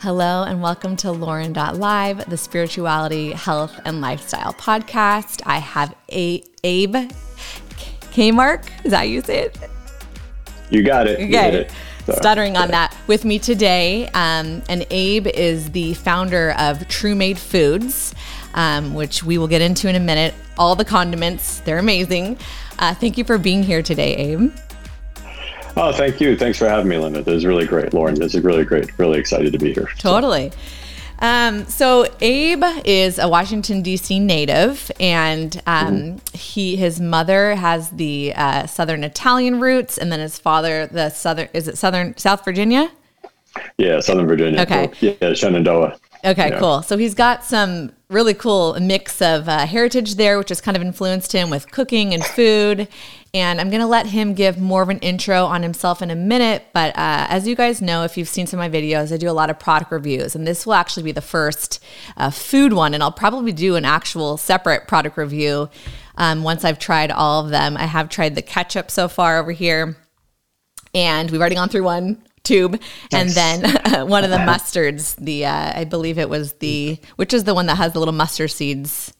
Hello, and welcome to Lauren.live, the spirituality, health, and lifestyle podcast. I have a- Abe Kamarck. Is that how you say it? You got it. You Okay. it. Stuttering on that with me today. Um, and Abe is the founder of True Made Foods, um, which we will get into in a minute. All the condiments, they're amazing. Uh, thank you for being here today, Abe. Oh, thank you. Thanks for having me, Linda. This is really great, Lauren. This is really great. Really excited to be here. Totally. Um, so Abe is a Washington D.C. native, and um, he his mother has the uh, Southern Italian roots, and then his father the Southern is it Southern South Virginia? Yeah, Southern Virginia. Okay. Yeah, Shenandoah. Okay, Yeah. cool. So he's got some really cool mix of uh, heritage there, which has kind of influenced him with cooking and food. And I'm going to let him give more of an intro on himself in a minute. But uh, as you guys know, if you've seen some of my videos, I do a lot of product reviews. And this will actually be the first uh, food one. And I'll probably do an actual separate product review um, once I've tried all of them. I have tried the ketchup so far over here and we've already gone through one tube and then one of the mustards the uh, i believe it was the which is the one that has the little mustard seeds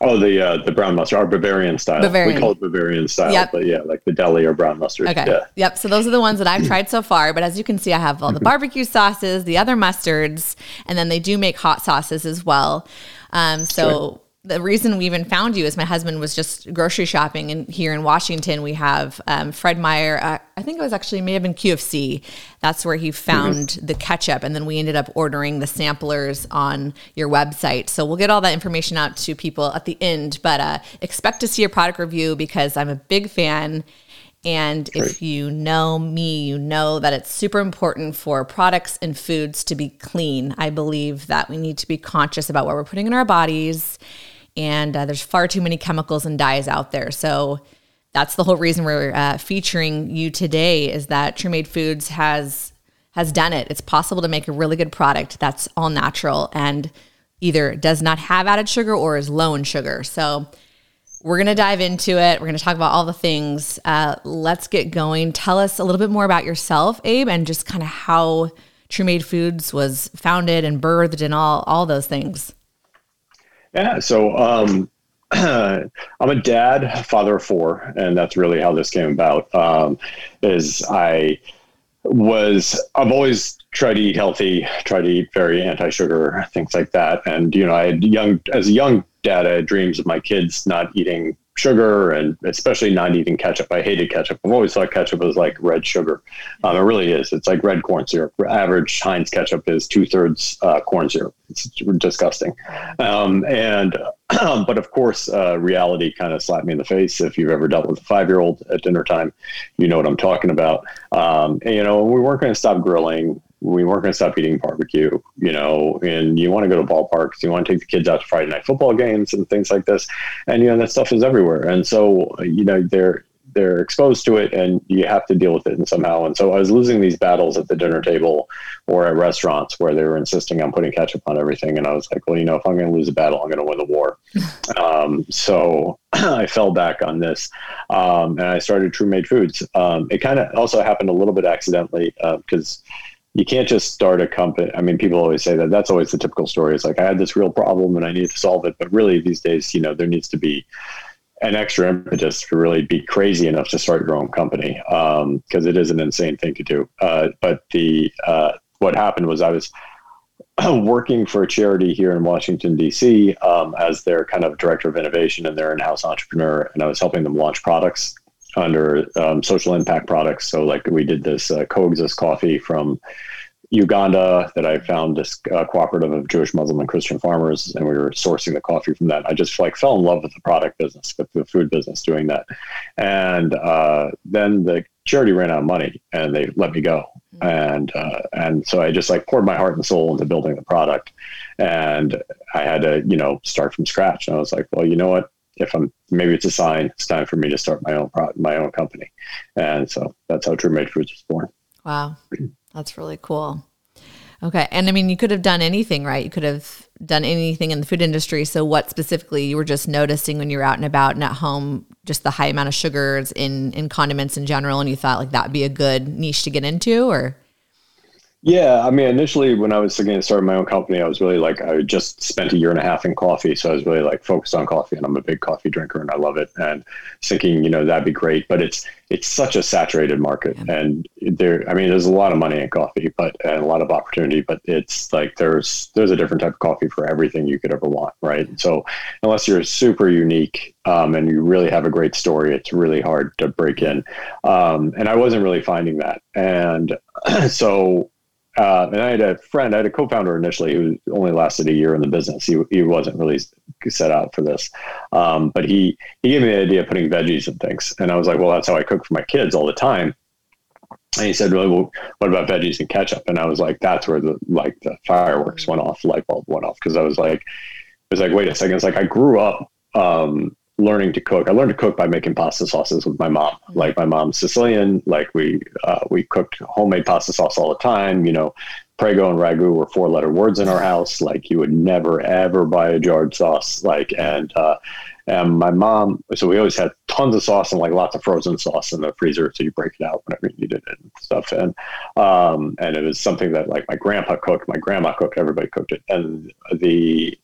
Oh, the uh, the brown mustard, our Bavarian style. Bavarian. We call it Bavarian style, Yep. but yeah, like the deli or brown mustard. okay Yeah. yep so those are the ones that i've tried so far but as you can see i have all the barbecue sauces the other mustards and then they do make hot sauces as well um, so the reason we even found you is my husband was just grocery shopping and here in Washington we have um, Fred Meyer. Uh, I think it was actually may have been QFC. That's where he found the ketchup, and then we ended up ordering the samplers on your website. So we'll get all that information out to people at the end. But uh, expect to see a product review because I'm a big fan. And if you know me, you know that it's super important for products and foods to be clean. I believe that we need to be conscious about what we're putting in our bodies. And uh, there's far too many chemicals and dyes out there. So that's the whole reason we're uh, featuring you today is that True Made Foods has has done it. It's possible to make a really good product that's all natural and either does not have added sugar or is low in sugar. So we're going to dive into it. We're going to talk about all the things. Uh, let's get going. Tell us a little bit more about yourself, Abe, and just kind of how True Made Foods was founded and birthed and all all those things. Yeah. So um, I'm a dad, father of four, and that's really how this came about. Um, is I was I've always tried to eat healthy, tried to eat very anti-sugar, things like that. And you know, I had young as a young dad, I had dreams of my kids not eating sugar and especially not eating ketchup. I hated ketchup. I've always thought ketchup was like red sugar. Um, it really is. It's like red corn syrup. Average Heinz ketchup is two thirds uh, corn syrup. It's disgusting. Um, and but of course, uh, reality kind of slapped me in the face. If you've ever dealt with a five year old at dinner time, you know what I'm talking about. Um, and, you know, we weren't going to stop grilling. We weren't going to stop eating barbecue, you know, and you want to go to ballparks, you want to take the kids out to Friday night football games and things like this. And, you know, that stuff is everywhere. And so, you know, they're, they're exposed to it and you have to deal with it and somehow. And so I was losing these battles at the dinner table or at restaurants where they were insisting on putting ketchup on everything. And I was like, well, you know, if I'm going to lose a battle, I'm going to win the war. um, so I fell back on this um, and I started True Made Foods. Um, it kind of also happened a little bit accidentally because you can't just start a company. I mean, people always say that. That's always the typical story. It's like I had this real problem and I needed to solve it. But really, these days, you know, there needs to be an extra impetus to really be crazy enough to start your own company because it is an insane thing to do. Uh, but the uh, what happened was I was working for a charity here in Washington D.C. Um, as their kind of director of innovation and their in-house entrepreneur, and I was helping them launch products under um, social impact products. So, like we did this uh, coexist coffee from Uganda that I found this uh, cooperative of Jewish, Muslim, and Christian farmers, and we were sourcing the coffee from that. I just like fell in love with the product business, with the food business, doing that, and uh, then the charity ran out of money, and they let me go, and uh, and so I just like poured my heart and soul into building the product, and I had to you know start from scratch, and I was like, well, you know what, if I'm maybe it's a sign, it's time for me to start my own pro- my own company, and so that's how True Made Foods was born. Wow. That's really cool. Okay. And I mean, you could have done anything, right? You could have done anything in the food industry. So, what specifically you were just noticing when you're out and about and at home, just the high amount of sugars in, in condiments in general, and you thought like that would be a good niche to get into, or? Yeah, I mean, initially when I was thinking of starting my own company, I was really like, I just spent a year and a half in coffee, so I was really like focused on coffee, and I'm a big coffee drinker, and I love it, and thinking, you know, that'd be great, but it's it's such a saturated market, yeah. and there, I mean, there's a lot of money in coffee, but and a lot of opportunity, but it's like there's there's a different type of coffee for everything you could ever want, right? So unless you're super unique um, and you really have a great story, it's really hard to break in, um, and I wasn't really finding that, and so uh, and I had a friend, I had a co-founder initially who only lasted a year in the business. He, he wasn't really set out for this. Um, but he, he gave me the idea of putting veggies and things. And I was like, well, that's how I cook for my kids all the time. And he said, really, well, what about veggies and ketchup? And I was like, that's where the, like the fireworks went off, light bulb went off. Cause I was like, it was like, wait a second. It's like, I grew up, um, learning to cook. I learned to cook by making pasta sauces with my mom. Mm-hmm. Like my mom's Sicilian. Like we uh, we cooked homemade pasta sauce all the time. You know, prego and ragu were four letter words in our house. Like you would never ever buy a jarred sauce. Like and uh, and my mom. So we always had tons of sauce and like lots of frozen sauce in the freezer, so you break it out whenever you needed it and stuff. And um and it was something that like my grandpa cooked, my grandma cooked, everybody cooked it, and the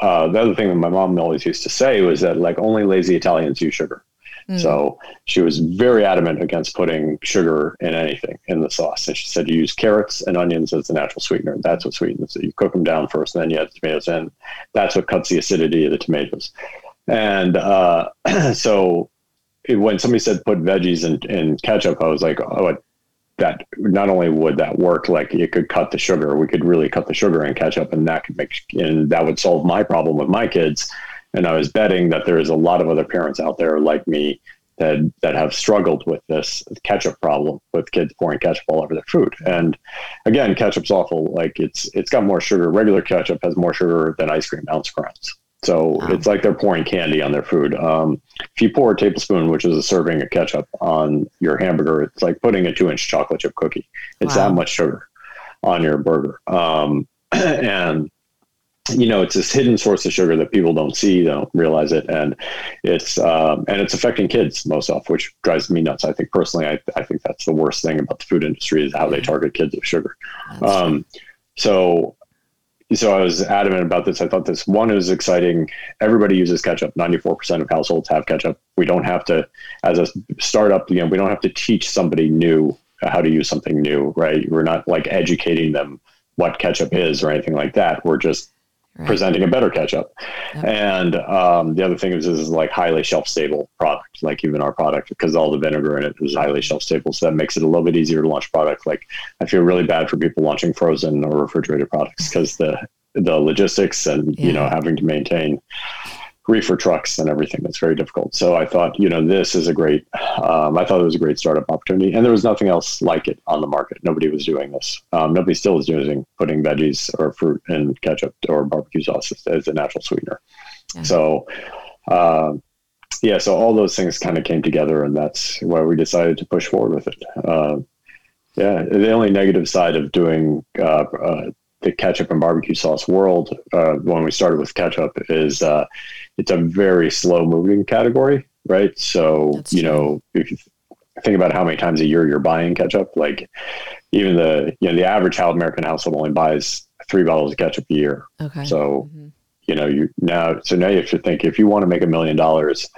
uh, the other thing that my mom always used to say was that like only lazy Italians use sugar. Mm. So she was very adamant against putting sugar in anything in the sauce. And she said you use carrots and onions as the natural sweetener. That's what sweetens it. You cook them down first, and then you add the tomatoes in. That's what cuts the acidity of the tomatoes. And uh, so it, when somebody said put veggies in, in ketchup, I was like, oh, that not only would that work, like it could cut the sugar, we could really cut the sugar in ketchup, and that could make and that would solve my problem with my kids. And I was betting that there is a lot of other parents out there like me that that have struggled with this ketchup problem with kids pouring ketchup all over their food. And again, ketchup's awful. Like it's it's got more sugar. Regular ketchup has more sugar than ice cream ounce grams. So wow. it's like they're pouring candy on their food. Um, if you pour a tablespoon, which is a serving of ketchup, on your hamburger, it's like putting a two inch chocolate chip cookie. It's wow. that much sugar on your burger. Um, and you know it's this hidden source of sugar that people don't see they don't realize it and it's um, and it's affecting kids most of which drives me nuts i think personally I, I think that's the worst thing about the food industry is how they target kids with sugar um, so so I was adamant about this. I thought this one is exciting. Everybody uses ketchup. 94% of households have ketchup. We don't have to, as a startup, you know, we don't have to teach somebody new how to use something new, right? We're not like educating them what ketchup is or anything like that. We're just right. presenting a better ketchup. Yep. And um, the other thing is, this is like highly shelf stable product, like even our product, because all the vinegar in it is highly shelf stable. So that makes it a little bit easier to launch product. Like I feel really bad for people launching frozen or refrigerated products because the the logistics and yeah. you know having to maintain reefer trucks and everything. It's very difficult. So I thought, you know, this is a great, um, I thought it was a great startup opportunity. And there was nothing else like it on the market. Nobody was doing this. Um, nobody still is using putting veggies or fruit in ketchup or barbecue sauce as a natural sweetener. Yeah. So, uh, yeah, so all those things kind of came together, and that's why we decided to push forward with it. Uh, yeah, the only negative side of doing uh, uh the ketchup and barbecue sauce world uh, when we started with ketchup is uh, it's a very slow moving category, right? So That's you true. know if you think about how many times a year you're buying ketchup, like even the you know the average American household only buys three bottles of ketchup a year. Okay. So mm-hmm. you know you now so now you have to think if you want to make a million dollars.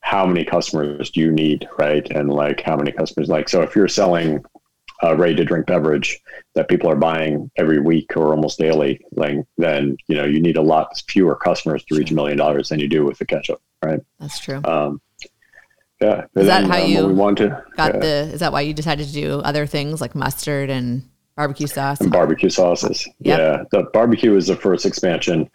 How many customers do you need, right? And like, how many customers? Like, so if you're selling uh, ready to drink beverage that people are buying every week or almost daily, like then you know you need a lot fewer customers to reach a million dollars than you do with the ketchup, right? That's true. Um, yeah. Is that how um, you we want to, got yeah. the? Is that why you decided to do other things like mustard and barbecue sauce? And barbecue sauces. Yep. Yeah, the barbecue is the first expansion.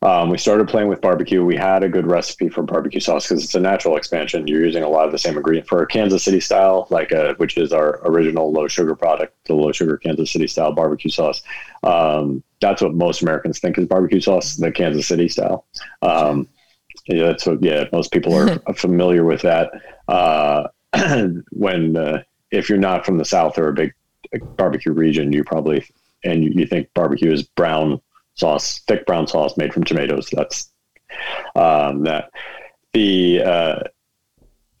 Um, we started playing with barbecue. We had a good recipe for barbecue sauce because it's a natural expansion. You're using a lot of the same ingredient for Kansas City style, like a, which is our original low sugar product, the low sugar Kansas City style barbecue sauce. Um, that's what most Americans think is barbecue sauce, the Kansas City style. Um, yeah, that's what. Yeah, most people are familiar with that. Uh, when uh, if you're not from the South or a big barbecue region, you probably and you, you think barbecue is brown sauce, thick brown sauce made from tomatoes. That's um, that. The uh,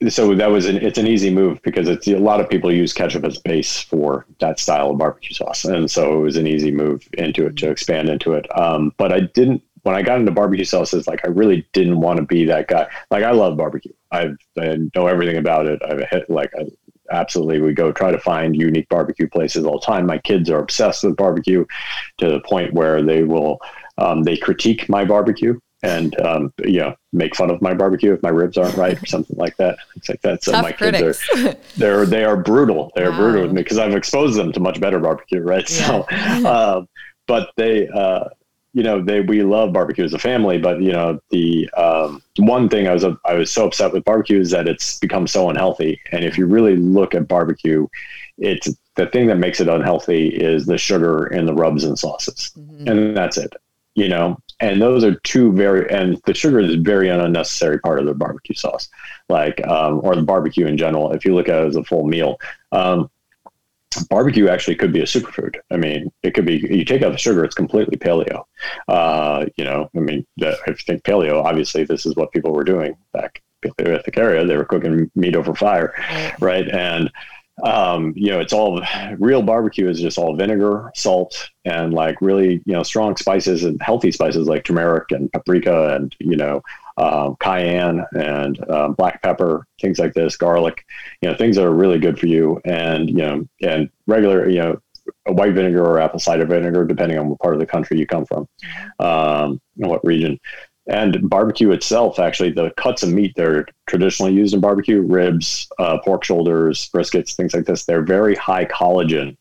so that was an it's an easy move because it's a lot of people use ketchup as a base for that style of barbecue sauce, and so it was an easy move into it to expand into it. Um, but I didn't when I got into barbecue sauces, like I really didn't want to be that guy. Like I love barbecue. i I know everything about it. I've hit like I absolutely we go try to find unique barbecue places all the time. My kids are obsessed with barbecue to the point where they will um, they critique my barbecue and um, you know make fun of my barbecue if my ribs aren't right or something like that. It's like that. So Tough my critics. kids are they're they are brutal. They are Wow. brutal with me because I've exposed them to much better barbecue, right? So, um, but they. Uh, you know, they we love barbecue as a family, but you know, the um, one thing I was I was so upset with barbecue is that it's become so unhealthy. And if you really look at barbecue, it's the thing that makes it unhealthy is the sugar in the rubs and sauces, Mhm. and that's it. You know, and those are two very and the sugar is a very unnecessary part of the barbecue sauce, like um, or the barbecue in general. If you look at it as a full meal. Um, barbecue actually could be a superfood. I mean, it could be, you take out the sugar, it's completely paleo. Uh, you know, I mean, the, if you think paleo, obviously this is what people were doing back Paleolithic area. They were cooking meat over fire, Right. right? And, um, you know, it's all real barbecue is just all vinegar, salt, and like really, you know, strong spices and healthy spices like turmeric and paprika and, you know, um, cayenne and um, black pepper, things like this, garlic, you know, things that are really good for you. And, you know, and regular, you know, white vinegar or apple cider vinegar, depending on what part of the country you come from, um, and what region. And barbecue itself, actually, the cuts of meat that are traditionally used in barbecue, ribs, uh, pork shoulders, briskets, things like this, they're very high collagen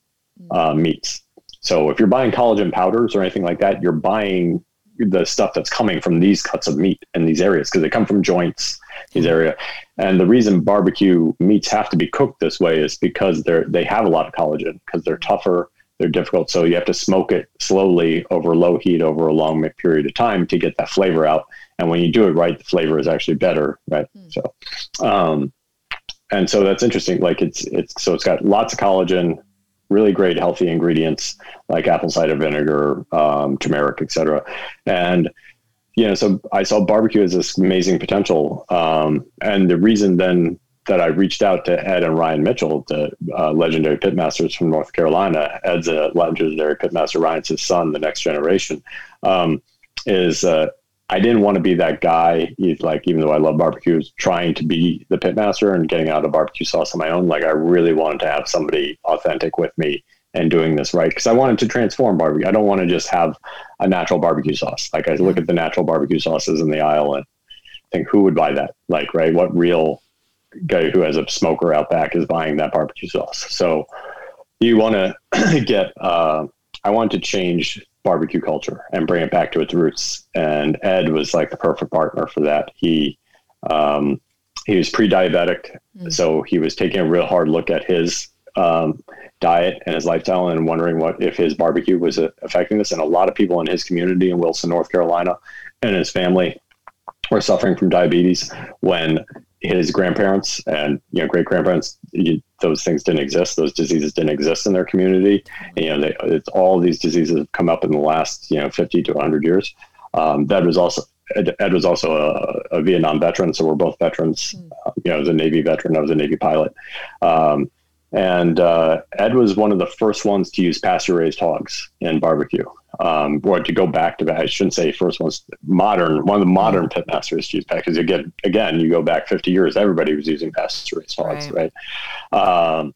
uh, meats. So if you're buying collagen powders or anything like that, you're buying the stuff that's coming from these cuts of meat in these areas because they come from joints, these area. And the reason barbecue meats have to be cooked this way is because they're they have a lot of collagen because they're tougher, they're difficult. So you have to smoke it slowly over low heat over a long period of time to get that flavor out. And when you do it right, the flavor is actually better, right? Hmm. So, um, and so that's interesting. Like it's it's so it's got lots of collagen, really great healthy ingredients like apple cider vinegar, um, turmeric, etc. And you know, so I saw barbecue as this amazing potential. Um, and the reason then that I reached out to Ed and Ryan Mitchell, the uh, legendary pitmasters from North Carolina, Ed's a legendary pitmaster, Ryan's his son, the next generation, um, is uh, I didn't want to be that guy. He's like, even though I love barbecues, trying to be the pitmaster and getting out of barbecue sauce on my own. Like, I really wanted to have somebody authentic with me and doing this right because I wanted to transform barbecue. I don't want to just have a natural barbecue sauce. Like, I look at the natural barbecue sauces in the aisle and think, who would buy that? Like, right? What real guy who has a smoker out back is buying that barbecue sauce? So, you want to get, uh, I want to change barbecue culture and bring it back to its roots. And Ed was like the perfect partner for that. He um, he was pre-diabetic, Mm. so he was taking a real hard look at his um, diet and his lifestyle and wondering what if his barbecue was uh, affecting this. And a lot of people in his community in Wilson, North Carolina, and his family were suffering from diabetes when his grandparents and you know great grandparents those things didn't exist those diseases didn't exist in their community and, you know they, it's all these diseases have come up in the last you know 50 to 100 years um, that was also Ed, Ed was also a, a, Vietnam veteran, so we're both veterans. Mm. Uh, you know, I was a Navy veteran. I was a Navy pilot, um, and uh, Ed was one of the first ones to use pasture-raised hogs in barbecue. Um, or to go back to that, I shouldn't say first ones. Modern, one of the modern pitmasters to use because again, again, you go back 50 years, everybody was using pasture-raised hogs, right? Um,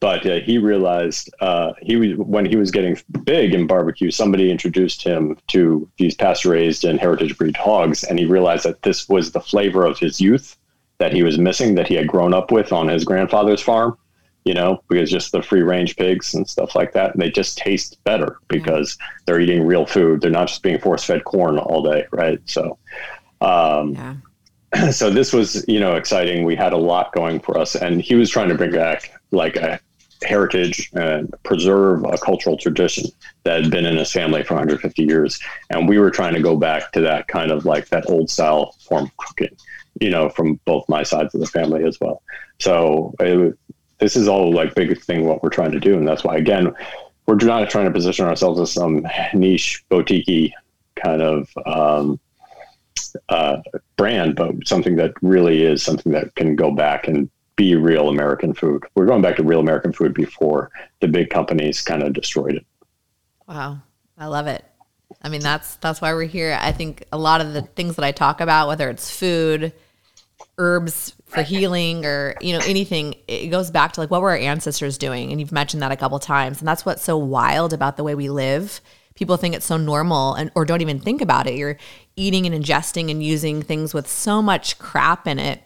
but uh, he realized uh, he was when he was getting big in barbecue. Somebody introduced him to these pasture raised and heritage breed hogs, and he realized that this was the flavor of his youth that he was missing, that he had grown up with on his grandfather's farm. You know, because just the free range pigs and stuff like that, and they just taste better because they're eating real food. They're not just being force fed corn all day, right? So, um, Yeah. so this was you know exciting we had a lot going for us and he was trying to bring back like a heritage and preserve a cultural tradition that had been in his family for 150 years and we were trying to go back to that kind of like that old style form of cooking you know from both my sides of the family as well so it, this is all like big thing what we're trying to do and that's why again we're not trying to position ourselves as some niche boutique kind of um, uh, brand, but something that really is something that can go back and be real American food. We're going back to real American food before the big companies kind of destroyed it. Wow, I love it. I mean, that's that's why we're here. I think a lot of the things that I talk about, whether it's food, herbs for healing, or you know anything, it goes back to like what were our ancestors doing, and you've mentioned that a couple times, and that's what's so wild about the way we live. People think it's so normal, and or don't even think about it. You're eating and ingesting and using things with so much crap in it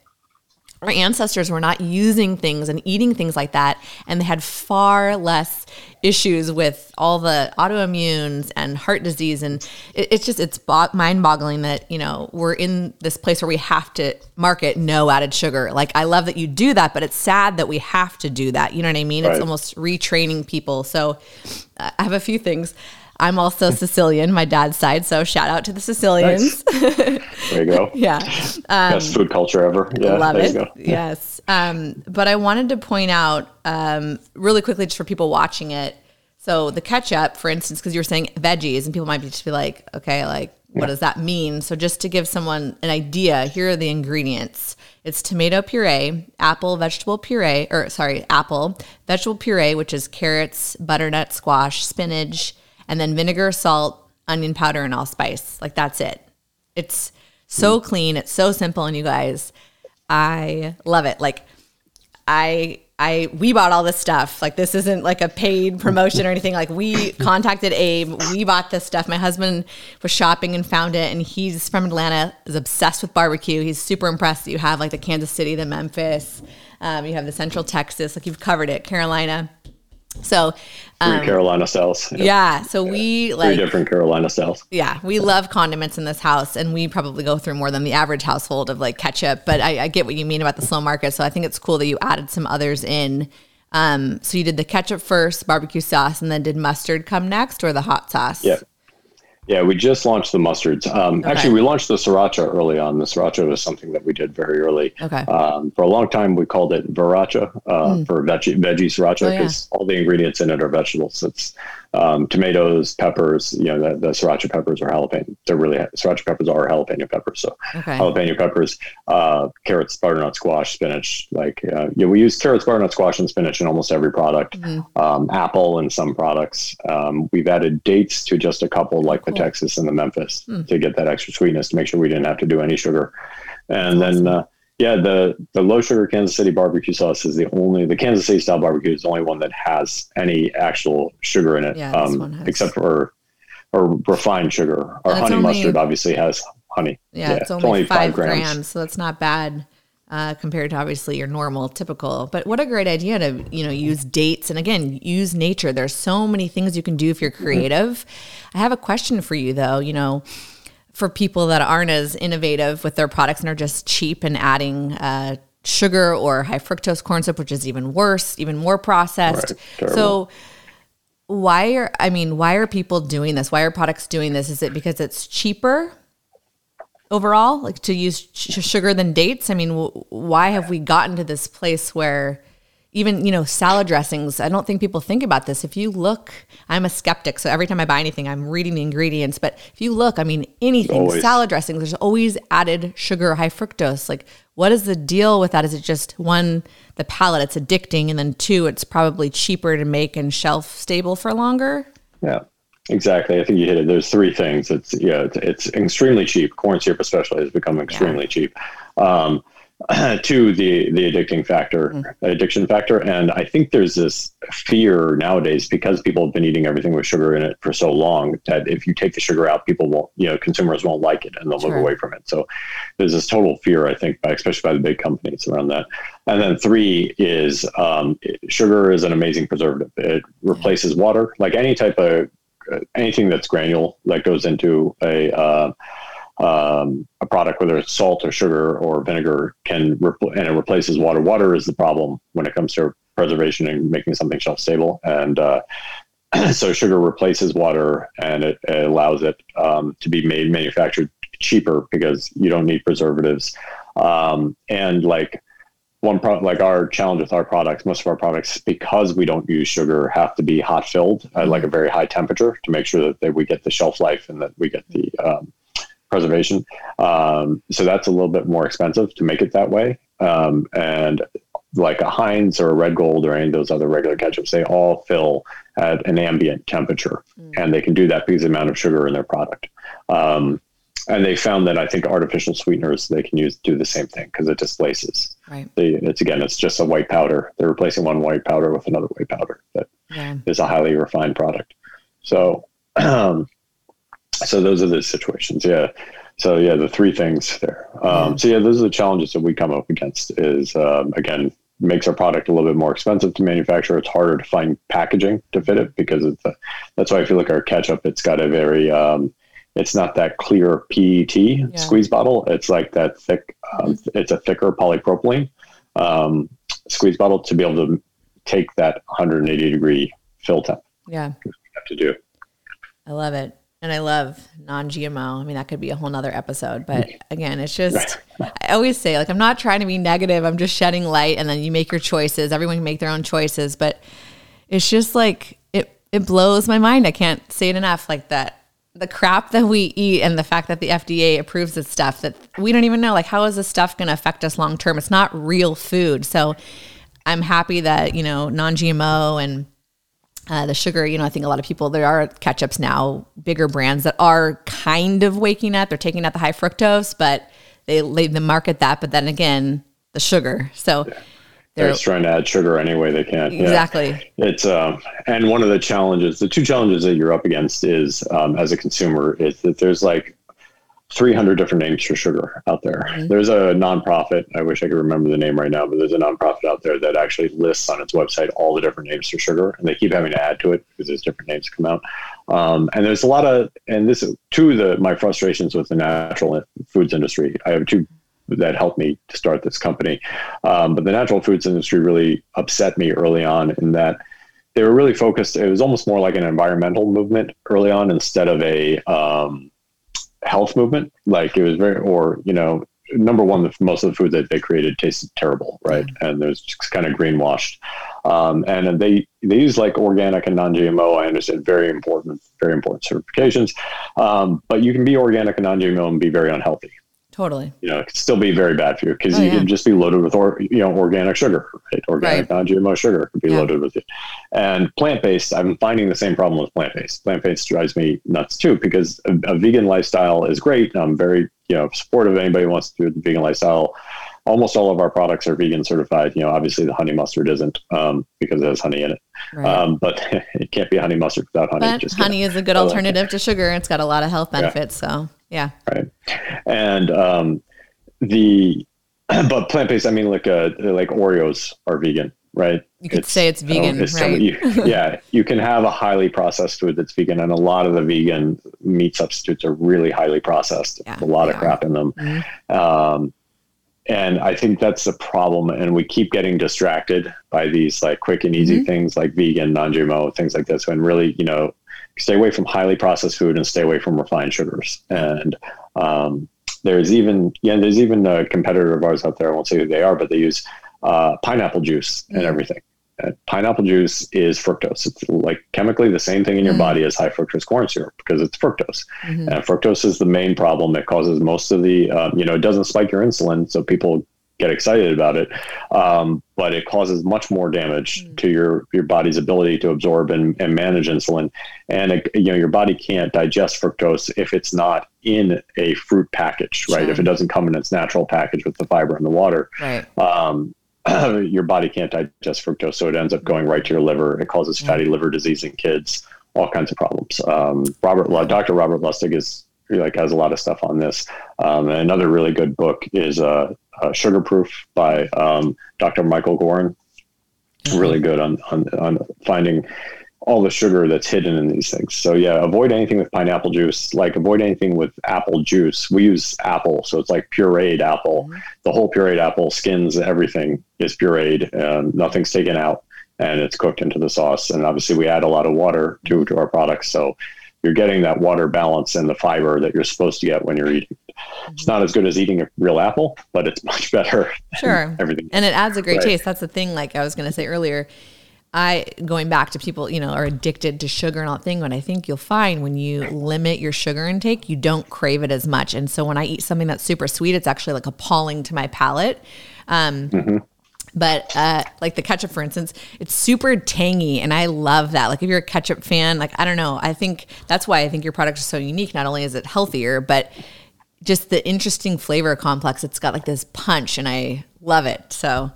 our ancestors were not using things and eating things like that and they had far less issues with all the autoimmunes and heart disease. And it, it's just it's bo- mind-boggling that you know we're in this place where we have to market no added sugar. Like i love that you do that but it's sad that we have to do that. You know what i mean? Right. it's almost retraining people. So uh, i have a few things I'm also Sicilian, my dad's side. So shout out to the Sicilians. Nice. there you go. yeah. Um, Best food culture ever. Yeah. Love it. yes. Um, but I wanted to point out um, really quickly, just for people watching it. So the ketchup, for instance, because you were saying veggies, and people might be just be like, okay, like what yeah. does that mean? So just to give someone an idea, here are the ingredients. It's tomato puree, apple vegetable puree, or sorry, apple vegetable puree, which is carrots, butternut squash, spinach, and then vinegar, salt, onion powder, and allspice. Like that's it. It's so mm. clean. It's so simple. And you guys, I love it. Like I I we bought all this stuff. Like this isn't like a paid promotion or anything. Like we contacted Abe. We bought this stuff. My husband was shopping and found it, and he's from Atlanta. Is obsessed with barbecue. He's super impressed that you have like the Kansas City, the Memphis, um, you have the Central Texas. Like you've covered it, Carolina. So um, three Carolina styles. Yep. Yeah. So we like three different Carolina styles. Yeah, we love condiments in this house, and we probably go through more than the average household of like ketchup. But I, I get what you mean about the slow market. So I think it's cool that you added some others in. Um, so you did the ketchup first, barbecue sauce, and then did mustard come next, or the hot sauce? Yeah. Yeah, we just launched the mustards. Um, okay. Actually, we launched the sriracha early on. The sriracha was something that we did very early. Okay. Um, for a long time, we called it Veracha uh, mm. for veggie, veggie sriracha because oh, yeah. all the ingredients in it are vegetables. It's um, tomatoes, peppers. You know, the, the sriracha peppers are jalapeno. They're really sriracha peppers are jalapeno peppers. So okay. jalapeno peppers, uh, carrots, butternut squash, spinach. Like uh, yeah, we use carrots, butternut squash, and spinach in almost every product. Mm-hmm. Um, apple in some products. Um, we've added dates to just a couple, like cool. Texas and the Memphis, mm. to get that extra sweetness to make sure we didn't have to do any sugar. And That's then. Awesome. Uh, yeah, the the low sugar Kansas City barbecue sauce is the only the Kansas City style barbecue is the only one that has any actual sugar in it, yeah, um, except for or refined sugar. Our honey only, mustard obviously has honey. Yeah, yeah it's, only it's, only five, five grams. grams. so that's not bad. Uh, compared to obviously your normal typical but what a great idea to you know use dates and again use nature there's so many things you can do if you're mm-hmm. creative i have a question for you though you know for people that aren't as innovative with their products and are just cheap and adding uh, sugar or high fructose corn syrup, which is even worse, even more processed. Right. So why are I mean, why are people doing this? Why are products doing this? Is it because it's cheaper overall, like to use sh- sugar than dates? I mean, w- why have we gotten to this place where even you know salad dressings i don't think people think about this. If you look i'm a skeptic so every time i buy anything i'm reading the ingredients. But if you look i mean anything always. salad dressings there's always added sugar high fructose. Like what is the deal with that? Is it just one the palate it's addicting and then two it's probably cheaper to make and shelf stable for longer? Yeah Exactly. I think you hit it. There's three things. It's yeah, it's, it's extremely cheap. Corn syrup especially has become extremely yeah. cheap. Um, to the the addicting factor, mm. addiction factor, and I think there's this fear nowadays because people have been eating everything with sugar in it for so long that if you take the sugar out, people won't, you know, consumers won't like it and they'll sure. move away from it. So there's this total fear, I think, by, especially by the big companies around that. And then three is um, sugar is an amazing preservative. It replaces water, like any type of anything that's granule that goes into a uh, um, a product, whether it's salt or sugar or vinegar, can repl- and it replaces water. Water is the problem when it comes to preservation and making something shelf stable. And uh, so sugar replaces water, and it, it allows it um, to be made manufactured cheaper because you don't need preservatives. Um, and like one product, like our challenge with our products, most of our products, because we don't use sugar, have to be hot filled at like a very high temperature to make sure that, that we get the shelf life and that we get the um, preservation. Um, so that's a little bit more expensive to make it that way. Um, and like a Heinz or a Red Gold or any of those other regular ketchups, they all fill at an ambient temperature, mm. and they can do that because of the amount of sugar in their product. Um, and they found that I think artificial sweeteners they can use do the same thing because it displaces. Right. They, it's again, it's just a white powder. They're replacing one white powder with another white powder that yeah. is a highly refined product. So, um, so those are the situations. Yeah. So yeah, the three things there. Um, yeah. So yeah, those are the challenges that we come up against. Is um, again makes our product a little bit more expensive to manufacture. It's harder to find packaging to fit it because it's a, that's why I feel like our ketchup. It's got a very um, it's not that clear PET yeah. squeeze bottle. It's like that thick. Um. It's a thicker polypropylene um, squeeze bottle to be able to take that 180 degree fill temp. Yeah, have to do. I love it. And I love non GMO. I mean, that could be a whole nother episode. But again, it's just, I always say, like, I'm not trying to be negative. I'm just shedding light. And then you make your choices. Everyone can make their own choices. But it's just like, it, it blows my mind. I can't say it enough. Like, that the crap that we eat and the fact that the FDA approves this stuff that we don't even know, like, how is this stuff going to affect us long term? It's not real food. So I'm happy that, you know, non GMO and, uh, the sugar, you know, I think a lot of people, there are ketchups now, bigger brands that are kind of waking up. They're taking out the high fructose, but they, they, they market that. But then again, the sugar. So yeah. They're, they're just trying to add sugar any way they can. Exactly. Yeah. It's, um, and one of the challenges, the two challenges that you're up against is, um, as a consumer, is that there's like 300 different names for sugar out there. Mm-hmm. There's a nonprofit, I wish I could remember the name right now, but there's a nonprofit out there that actually lists on its website all the different names for sugar, and they keep having to add to it because there's different names come out. Um, and there's a lot of, and this is two of the, my frustrations with the natural foods industry. I have two that helped me to start this company. Um, but the natural foods industry really upset me early on in that they were really focused, it was almost more like an environmental movement early on instead of a, um, health movement. Like it was very, or you know, number one, the, most of the food that they created tasted terrible, right? And there's just kind of greenwashed. Um, and they they use like organic and non-GMO. I understand very important, very important certifications. Um, but you can be organic and non-GMO and be very unhealthy. Totally. You know, it could still be very bad for you because oh, you yeah. can just be loaded with, or, you know, organic sugar, right? Organic right. non-GMO sugar could be yeah. loaded with it. And plant-based, I'm finding the same problem with plant-based. Plant-based drives me nuts too because a, a vegan lifestyle is great. I'm very, you know, supportive of anybody who wants to do the vegan lifestyle. Almost all of our products are vegan certified. You know, obviously the honey mustard isn't um, because it has honey in it. Right. Um, but it can't be honey mustard without honey. But honey is a good alternative to sugar. It's got a lot of health benefits. Yeah. So yeah. Right. And um, the but plant based, I mean, like uh, like Oreos are vegan, right? You could it's, say it's vegan, it's right? you, yeah, you can have a highly processed food that's vegan, and a lot of the vegan meat substitutes are really highly processed. Yeah, a lot of crap in them. Mm-hmm. Um, and I think that's the problem. And we keep getting distracted by these like quick and easy mm-hmm. things like vegan, non GMO, things like this. When really, you know, stay away from highly processed food and stay away from refined sugars. And um, there's even yeah, there's even a competitor of ours out there. I won't say who they are, but they use uh, pineapple juice and everything. And pineapple juice is fructose. It's like chemically the same thing in your mm. body as high fructose corn syrup because it's fructose. Mm-hmm. And fructose is the main problem that causes most of the, um, you know, it doesn't spike your insulin. So people get excited about it, um, but it causes much more damage mm. to your your body's ability to absorb and, and manage insulin. And it, you know your body can't digest fructose if it's not in a fruit package, right? Sure. If it doesn't come in its natural package with the fiber and the water, right. Um, your body can't digest fructose, so it ends up going right to your liver. It causes mm. fatty liver disease in kids, all kinds of problems. Um, Robert, Dr. Robert Lustig is like has a lot of stuff on this. Um, another really good book is uh, uh, Sugar Proof by um, Dr. Michael Goran. Mm-hmm. Really good on, on, on finding all the sugar that's hidden in these things. So yeah, avoid anything with pineapple juice. Like avoid anything with apple juice. We use apple, so it's like pureed apple. Mm-hmm. The whole pureed apple, skins, everything is pureed. Nothing's taken out, and it's cooked into the sauce. And obviously, we add a lot of water to to our products. So you're getting that water balance and the fiber that you're supposed to get when you're eating. It's not as good as eating a real apple, but it's much better. Sure. Everything. And it adds a great right. taste. That's the thing. Like I was going to say earlier, I going back to people, you know, are addicted to sugar and all that thing. But I think you'll find when you limit your sugar intake, you don't crave it as much. And so when I eat something that's super sweet, it's actually like appalling to my palate. Um, mm-hmm. But uh, like the ketchup, for instance, it's super tangy, and I love that. Like if you're a ketchup fan, like I don't know, I think that's why I think your product is so unique. Not only is it healthier, but just the interesting flavor complex. It's got like this punch, and I love it. So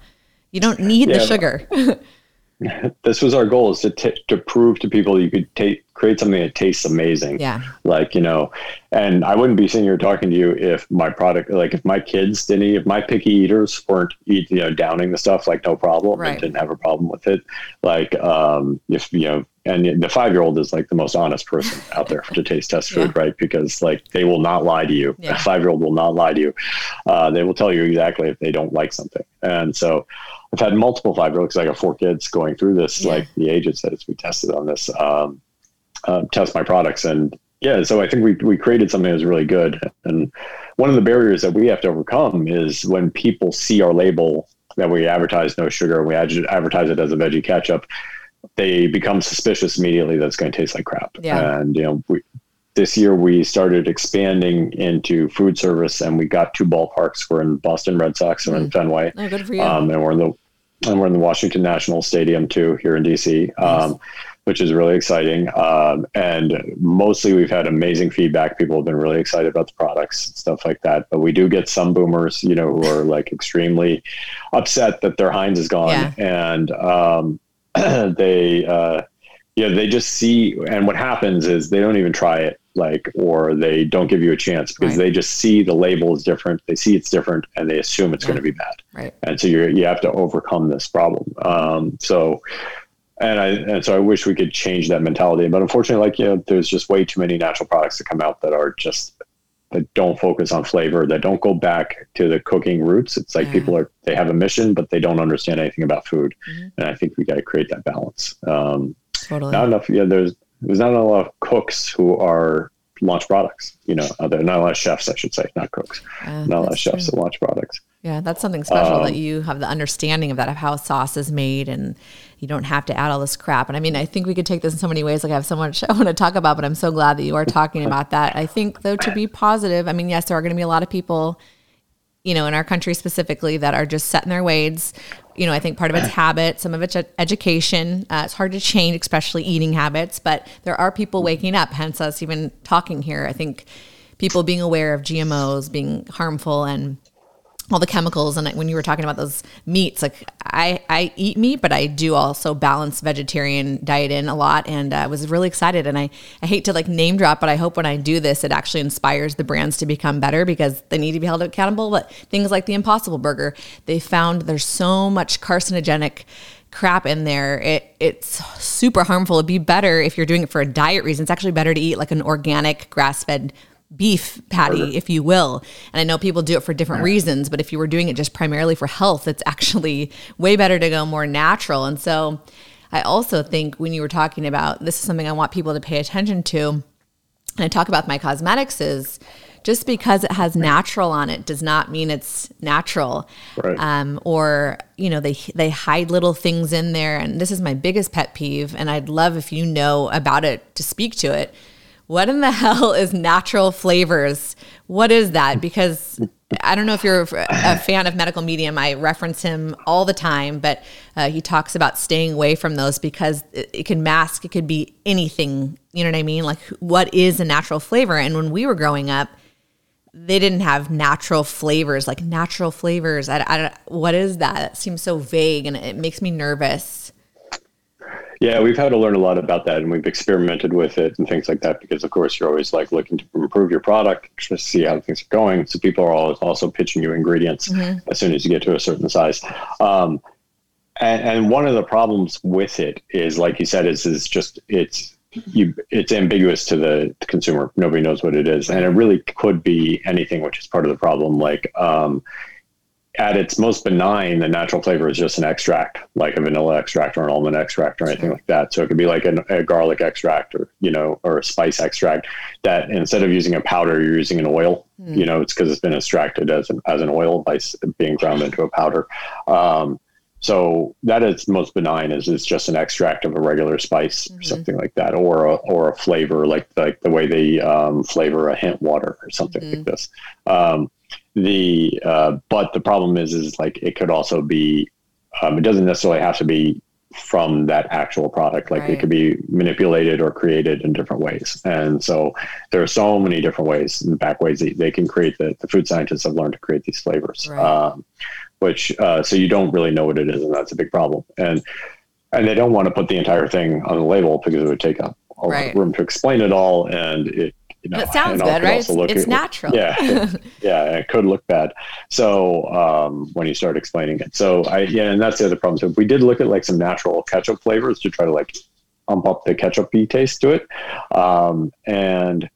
you don't need yeah, the sugar. this was our goal is to t- to prove to people you could take create something that tastes amazing. Yeah. Like, you know, and I wouldn't be sitting here talking to you if my product, like if my kids didn't eat, if my picky eaters weren't eat, you know, downing the stuff, like no problem right. and didn't have a problem with it. Like, um, if, you know, and the five year old is like the most honest person out there to taste test food, yeah. right? Because like they will not lie to you. Yeah. A five year old will not lie to you. Uh, they will tell you exactly if they don't like something. And so, I've had multiple olds because I got four kids going through this, yeah. like the ages that it's been tested on this, um, uh, test my products. And yeah, so I think we, we created something that was really good. And one of the barriers that we have to overcome is when people see our label that we advertise no sugar, and we advertise it as a veggie ketchup, they become suspicious immediately that it's going to taste like crap. Yeah. And, you know, we, this year we started expanding into food service and we got two ballparks. We're in Boston Red Sox and mm. in Fenway. Oh, good for you. Um, and we're in the and we're in the Washington National Stadium too here in DC. Um, nice which is really exciting. Um, and mostly we've had amazing feedback. People have been really excited about the products and stuff like that. But we do get some boomers, you know, who are like extremely upset that their Heinz is gone. Yeah. And um, they, uh, yeah, they just see, and what happens is they don't even try it, like, or they don't give you a chance because right. they just see the label is different. They see it's different, and they assume it's yeah. going to be bad. Right. And so you you have to overcome this problem. Um, so and I and so I wish we could change that mentality. But unfortunately, like you know, there's just way too many natural products that come out that are just that don't focus on flavor, that don't go back to the cooking roots. It's like people are they have a mission, but they don't understand anything about food. Mm-hmm. And I think we got to create that balance. Um, totally. Not enough. Yeah, there's there's not a lot of cooks who are launch products. You know, there not a lot of chefs, I should say, not cooks. Uh, not a lot of chefs true. that launch products. Yeah, that's something special um, that you have the understanding of that of how sauce is made, and you don't have to add all this crap. And I mean, I think we could take this in so many ways. Like I have so much I want to talk about, but I'm so glad that you are talking about that. I think though to be positive, I mean, yes, there are going to be a lot of people, you know, in our country specifically that are just set in their ways. You know, I think part of it's habit, some of it's education. Uh, it's hard to change, especially eating habits, but there are people waking up. Hence us even talking here. I think people being aware of GMOs being harmful and all the chemicals and when you were talking about those meats like i i eat meat but i do also balance vegetarian diet in a lot and i uh, was really excited and i i hate to like name drop but i hope when i do this it actually inspires the brands to become better because they need to be held accountable. But things like the impossible burger they found there's so much carcinogenic crap in there. It it's super harmful. It'd be better if you're doing it for a diet reason. It's actually better to eat like an organic grass-fed beef patty, if you will. And I know people do it for different reasons, but if you were doing it just primarily for health, it's actually way better to go more natural. And so I also think when you were talking about this is something I want people to pay attention to, and I talk about my cosmetics is just because it has natural on it does not mean it's natural. Right. Um, or you know they they hide little things in there, and this is my biggest pet peeve. And I'd love if you know about it to speak to it what in the hell is natural flavors? What is that? Because I don't know if you're a fan of medical medium. I reference him all the time, but uh, he talks about staying away from those because it, it, can mask, it could be anything. You know what I mean? Like, what is a natural flavor? And when we were growing up, they didn't have natural flavors, like natural flavors. I, I what is that? It seems so vague and it makes me nervous. Yeah, we've had to learn a lot about that, and we've experimented with it and things like that. Because of course, you're always like looking to improve your product, to see how things are going. So people are always also pitching you ingredients mm-hmm. as soon as you get to a certain size. Um, and, and, one of the problems with it is, like you said, is is just it's you it's ambiguous to the consumer. Nobody knows what it is, and it really could be anything, which is part of the problem. Like. Um, at its most benign, the natural flavor is just an extract, like a vanilla extract or an almond extract or anything like that. So it could be like an, a garlic extract or, you know, or a spice extract that instead of using a powder, you're using an oil, mm. you know, it's because it's been extracted as an, as an oil by being ground into a powder. Um, so that is most benign is it's just an extract of a regular spice mm-hmm. or something like that, or a, or a flavor like like the way they um, flavor a hint water or something mm-hmm. like this. Um, the uh, but the problem is is like it could also be um, it doesn't necessarily have to be from that actual product. Like right. it could be manipulated or created in different ways. And so there are so many different ways and back ways that they can create the, the food scientists have learned to create these flavors. Right. Um, which, uh, so you don't really know what it is. And that's a big problem. And, and they don't want to put the entire thing on the label because it would take up a right. lot of room to explain it all. And it you know, it sounds good, right? It's, it's at, natural. Yeah, yeah, it could look bad. So um, when you start explaining it, so I yeah, and that's the other problem. So we did look at like some natural ketchup flavors to try to like pump up the ketchupy taste to it, um, and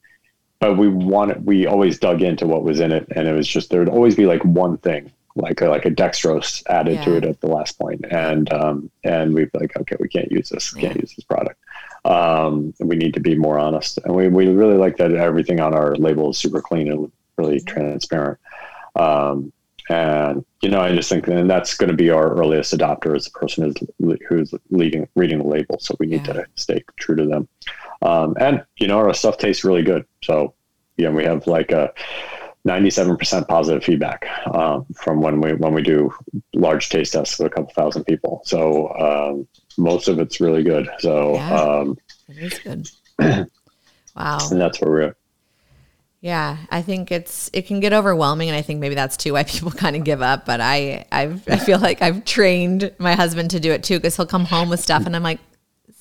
but we wanted we always dug into what was in it, and it was just there would always be like one thing like a, like a dextrose added yeah. to it at the last point, and um, and we'd be like, okay, we can't use this, can't use this product. Um, we need to be more honest, and we we really like that everything on our label is super clean and really transparent. Um, and you know, I just think, and that's going to be our earliest adopter as the person who's who's leading reading the label. So we need yeah. to stay true to them. Um, and you know, our stuff tastes really good. So know, we have like a 97% positive feedback um, from when we when we do large taste tests with a couple thousand people. So um, most of it's really good. So yeah, um, it is good. wow, and that's where we're. At. Yeah, I think it's it can get overwhelming, and I think maybe that's too why people kind of give up. But I I've, I feel like I've trained my husband to do it too because he'll come home with stuff, and I'm like,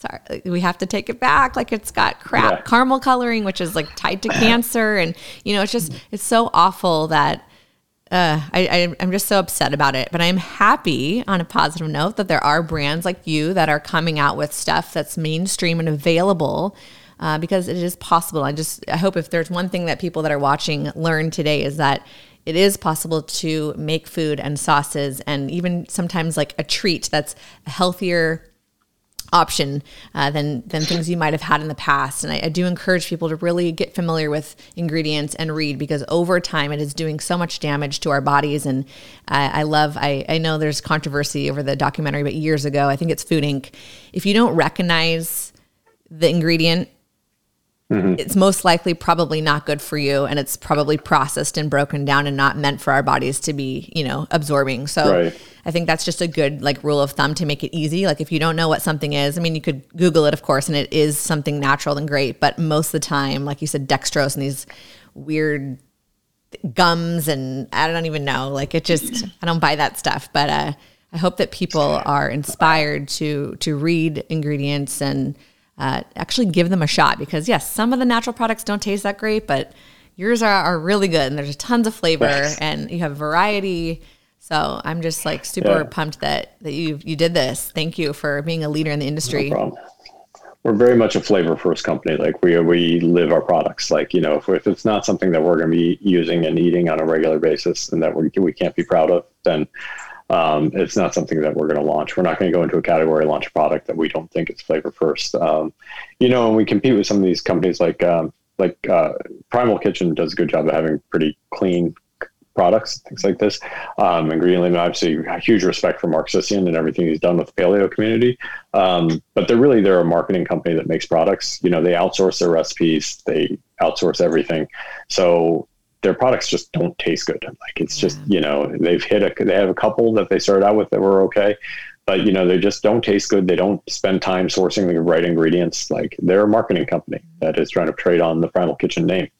sorry, we have to take it back. Like it's got crap yeah. caramel coloring, which is like tied to cancer. And, you know, it's just, it's so awful that uh, I, am just so upset about it. But I'm happy on a positive note that there are brands like you that are coming out with stuff that's mainstream and available. Uh, because it is possible. I just I hope if there's one thing that people that are watching learn today is that it is possible to make food and sauces and even sometimes like a treat that's healthier option uh, than than things you might have had in the past. And I, I, do encourage people to really get familiar with ingredients and read because over time it is doing so much damage to our bodies. And I love I, I know there's controversy over the documentary, but years ago I think it's Food Inc. If you don't recognize the ingredient Mm-hmm. It's most likely probably not good for you, and it's probably processed and broken down and not meant for our bodies to be, you know, absorbing. So right. I think that's just a good like rule of thumb to make it easy. Like if you don't know what something is, I mean, you could Google it, of course, and it is something natural and great. But most of the time, like you said, dextrose and these weird gums, and I don't even know. Like it just, I don't buy that stuff. But uh, I hope that people are inspired to to read ingredients and uh, actually give them a shot because yes, some of the natural products don't taste that great, but yours are, are really good and there's tons of flavor yes. and you have variety. So I'm just like super yeah. pumped that that you you did this. Thank you for being a leader in the industry. No we're very much a flavor first company. Like we we live our products. Like you know, if, if it's not something that we're going to be using and eating on a regular basis, and that we we can't be proud of, then um, it's not something that we're going to launch. We're not going to go into a category launch a product that we don't think is flavor first. Um, you know, and we compete with some of these companies like um, like uh, Primal Kitchen does a good job of having pretty clean products, things like this. Um, and Greenland, obviously, a huge respect for Mark Sisson and everything he's done with the paleo community. Um, but they're really they're a marketing company that makes products. You know, they outsource their recipes, they outsource everything. So their products just don't taste good. Like it's just you know they've hit a they have a couple that they started out with that were okay, but you know they just don't taste good. They don't spend time sourcing the right ingredients. Like they're a marketing company that is trying to trade on the Primal Kitchen name,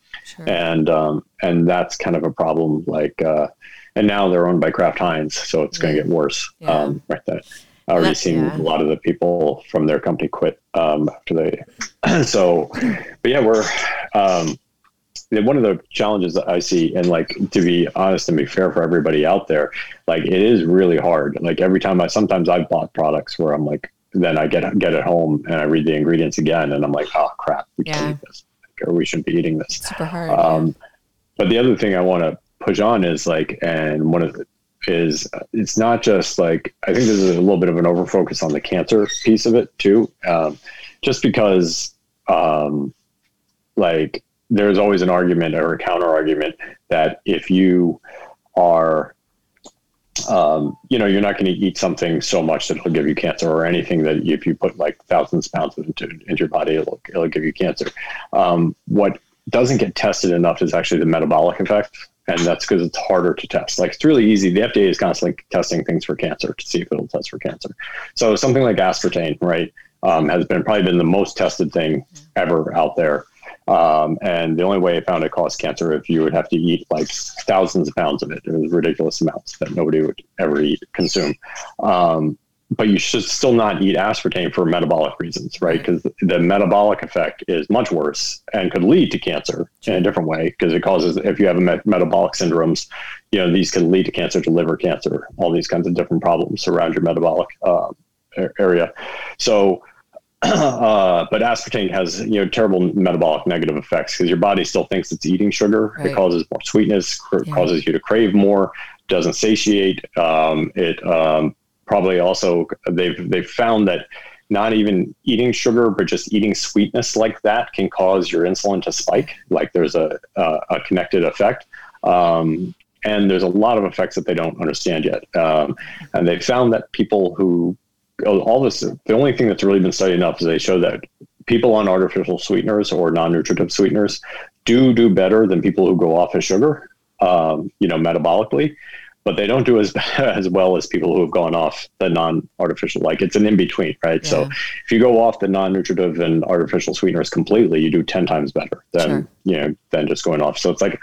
sure. and um, and that's kind of a problem. Like uh, and now they're owned by Kraft Heinz, so it's going to get worse. Yeah. Um, right that. I already seen yeah. a lot of the people from their company quit um, after they. so, but yeah, we're um, one of the challenges that I see, and like to be honest and be fair for everybody out there, like it is really hard. Like every time I, sometimes I've bought products where I'm like, then I get get it home and I read the ingredients again, and I'm like, oh crap, we yeah. can't eat this, or we shouldn't be eating this. Super hard. Um. But the other thing I want to push on is like, and one of the, is it's not just like I think there's a little bit of an overfocus on the cancer piece of it too, um, just because um, like there's always an argument or a counter argument that if you are um, you know, you're not going to eat something so much that it'll give you cancer, or anything that if you put like thousands of pounds into, into your body, it'll, it'll give you cancer. Um, what doesn't get tested enough is actually the metabolic effect, and that's because it's harder to test. Like it's really easy. The FDA is constantly testing things for cancer to see if it'll test for cancer. So something like aspartame, right, um, has been probably been the most tested thing ever out there. Um, and the only way I found it caused cancer if you would have to eat like thousands of pounds of it. It was ridiculous amounts that nobody would ever eat, consume. Um, but you should still not eat aspartame for metabolic reasons, right? Because the metabolic effect is much worse and could lead to cancer in a different way because it causes, if you have a metabolic syndromes, you know, these can lead to cancer, to liver cancer, all these kinds of different problems around your metabolic uh, area. So, uh, but aspartame has you know terrible metabolic negative effects because your body still thinks it's eating sugar. Right. It causes more sweetness, cr- yeah. causes you to crave more, doesn't satiate. Um, it um, probably also they've they've found that not even eating sugar, but just eating sweetness like that can cause your insulin to spike. Like there's a a, a connected effect. Um, and there's a lot of effects that they don't understand yet. Um, and they found that people who all this, the only thing that's really been studied enough is they show that people on artificial sweeteners or non-nutritive sweeteners do do better than people who go off of sugar, um, you know, metabolically but they don't do as as well as people who have gone off the non-artificial. Like it's an in between, right? Yeah. So if you go off the non-nutritive and artificial sweeteners completely, you do ten times better than sure. you know than just going off. So it's like,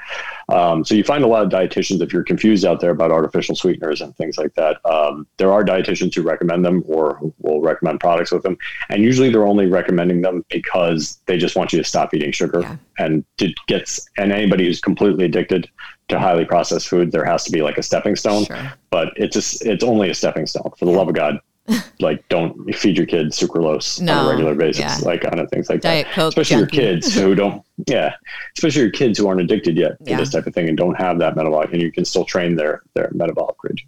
um, so you find a lot of dietitians if you're confused out there about artificial sweeteners and things like that. Um, there are dietitians who recommend them or will recommend products with them, and usually they're only recommending them because they just want you to stop eating sugar yeah. and to get and anybody who's completely addicted to highly processed food, there has to be like a stepping stone. Sure. But it's just it's only a stepping stone. For the love of God, like don't feed your kids sucralose no, on a regular basis, yeah. like on things like Diet that. Coke especially junkie. your kids who don't, yeah, especially your kids who aren't addicted yet to yeah. this type of thing and don't have that metabolic, and you can still train their their metabolic region.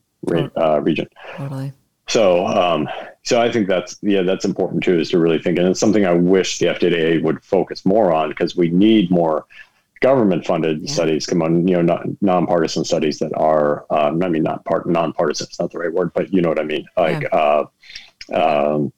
Uh, region. Totally. So, um, so I think that's yeah, that's important too, is to really think, and it's something I wish the FDA would focus more on because we need more government funded yeah. studies come on, you know, not, nonpartisan studies that are, um, I mean, not part nonpartisan, it's not the right word, but you know what I mean? Like, yeah. uh, um,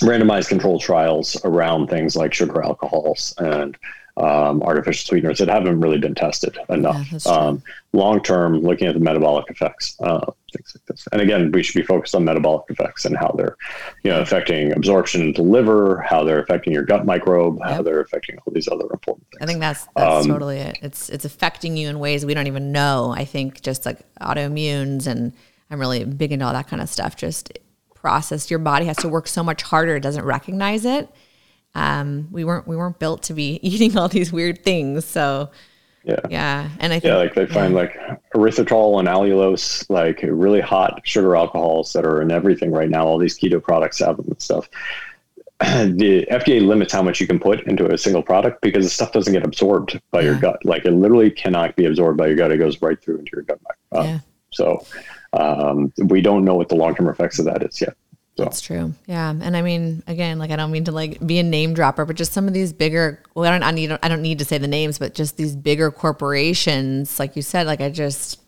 randomized control trials around things like sugar alcohols and um, artificial sweeteners that haven't really been tested enough. Yeah, um, Long term, looking at the metabolic effects, uh, things like this. And again, we should be focused on metabolic effects and how they're, you know, affecting absorption into liver, how they're affecting your gut microbe, yep. how they're affecting all these other important things. I think that's that's um, totally it. It's it's affecting you in ways we don't even know. I think just like autoimmunes, and I'm really big into all that kind of stuff. Just processed, your body has to work so much harder; it doesn't recognize it um, we weren't we weren't built to be eating all these weird things. So yeah, yeah, and I think, yeah, like they find yeah. like erythritol and allulose, like really hot sugar alcohols that are in everything right now. All these keto products have them and stuff. the FDA limits how much you can put into a single product because the stuff doesn't get absorbed by yeah. your gut. Like it literally cannot be absorbed by your gut. It goes right through into your gut. Uh, yeah. So um, we don't know what the long term effects of that is yet. So. That's true. Yeah. And I mean, again, like I don't mean to like be a name dropper, but just some of these bigger, well, I don't, I need, I don't need to say the names, but just these bigger corporations, like you said, like I just,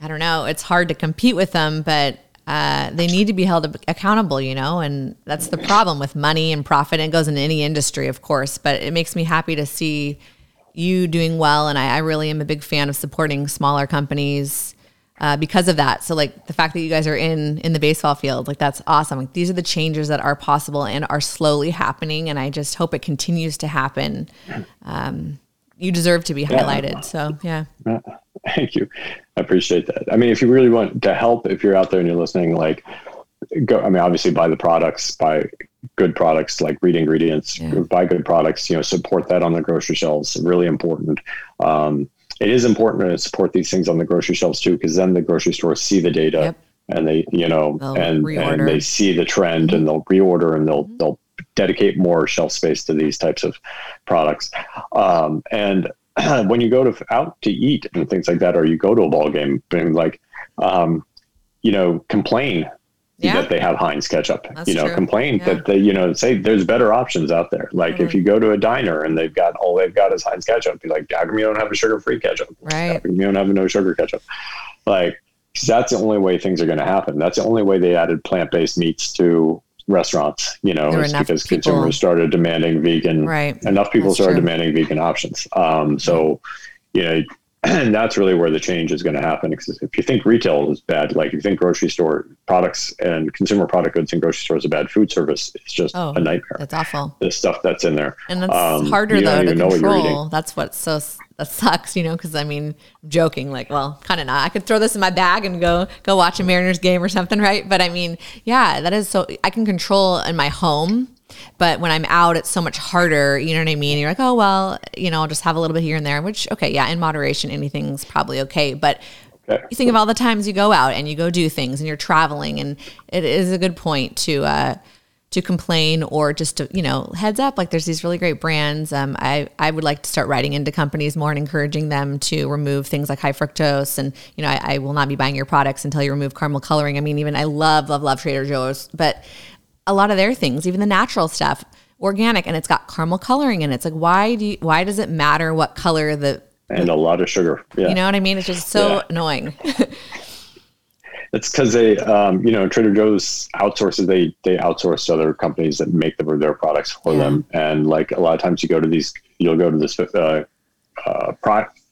I don't know, it's hard to compete with them, but uh, they need to be held accountable, you know, and that's the problem with money and profit. And it goes in any industry, of course, but it makes me happy to see you doing well. And I, I really am a big fan of supporting smaller companies uh, because of that. So like the fact that you guys are in in the baseball field, like that's awesome. Like, these are the changes that are possible and are slowly happening, and I just hope it continues to happen. Um, you deserve to be highlighted. Yeah. So yeah. Thank you. I appreciate that. I mean, if you really want to help, if you're out there and you're listening, like go. I mean, obviously buy the products, buy good products, like read ingredients, yeah. buy good products. You know, support that on the grocery shelves. Really important. Um, it is important to support these things on the grocery shelves too, because then the grocery stores see the data yep. and they, you know, and, and they see the trend mm-hmm. and they'll reorder and they'll, mm-hmm. they'll dedicate more shelf space to these types of products. Um, and when you go to out to eat and things like that, or you go to a ball game, being like, um, you know, complain yeah. that they have Heinz ketchup. That's you know, true. complain yeah. that they, you know, say there's better options out there. Like mm-hmm. if you go to a diner and they've got all they've got is Heinz ketchup, be like, how come you don't have a sugar free ketchup? Right. How come you don't have no sugar ketchup? Like, because that's the only way things are going to happen. That's the only way they added plant based meats to restaurants. You know, it's because people, consumers started demanding vegan. Right. Enough people that's started true. demanding vegan options. Um, so, you know, and that's really where the change is going to happen. Because if you think retail is bad, like if you think grocery store products and consumer product goods in grocery stores are bad, food service it's just oh, a nightmare. That's awful. The stuff that's in there, and that's um, harder though to control. What that's what's so that sucks, you know. Because I mean, joking, like, well, kind of not. I could throw this in my bag and go go watch a Mariners game or something, right? But I mean, yeah, that is so. I can control in my home but when I'm out, it's so much harder. You know what I mean? You're like, oh, well, you know, I'll just have a little bit here and there, which, okay, yeah, in moderation, anything's probably okay. But okay. you think of all the times you go out and you go do things and you're traveling, and it is a good point to, uh, to complain or just to you know heads up like there's these really great brands um, I, I would like to start writing into companies more and encouraging them to remove things like high fructose and you know I, I will not be buying your products until you remove caramel coloring i mean even i love love love trader joe's but a lot of their things, even the natural stuff, organic, and it's got caramel coloring in it. It's like why do you, why does it matter what color the and a lot of sugar? Yeah. You know what I mean? It's just so yeah. annoying. it's because they, um, you know, Trader Joe's outsources. They they outsource to other companies that make them their products for yeah. them. And like a lot of times, you go to these, you'll go to this uh, uh,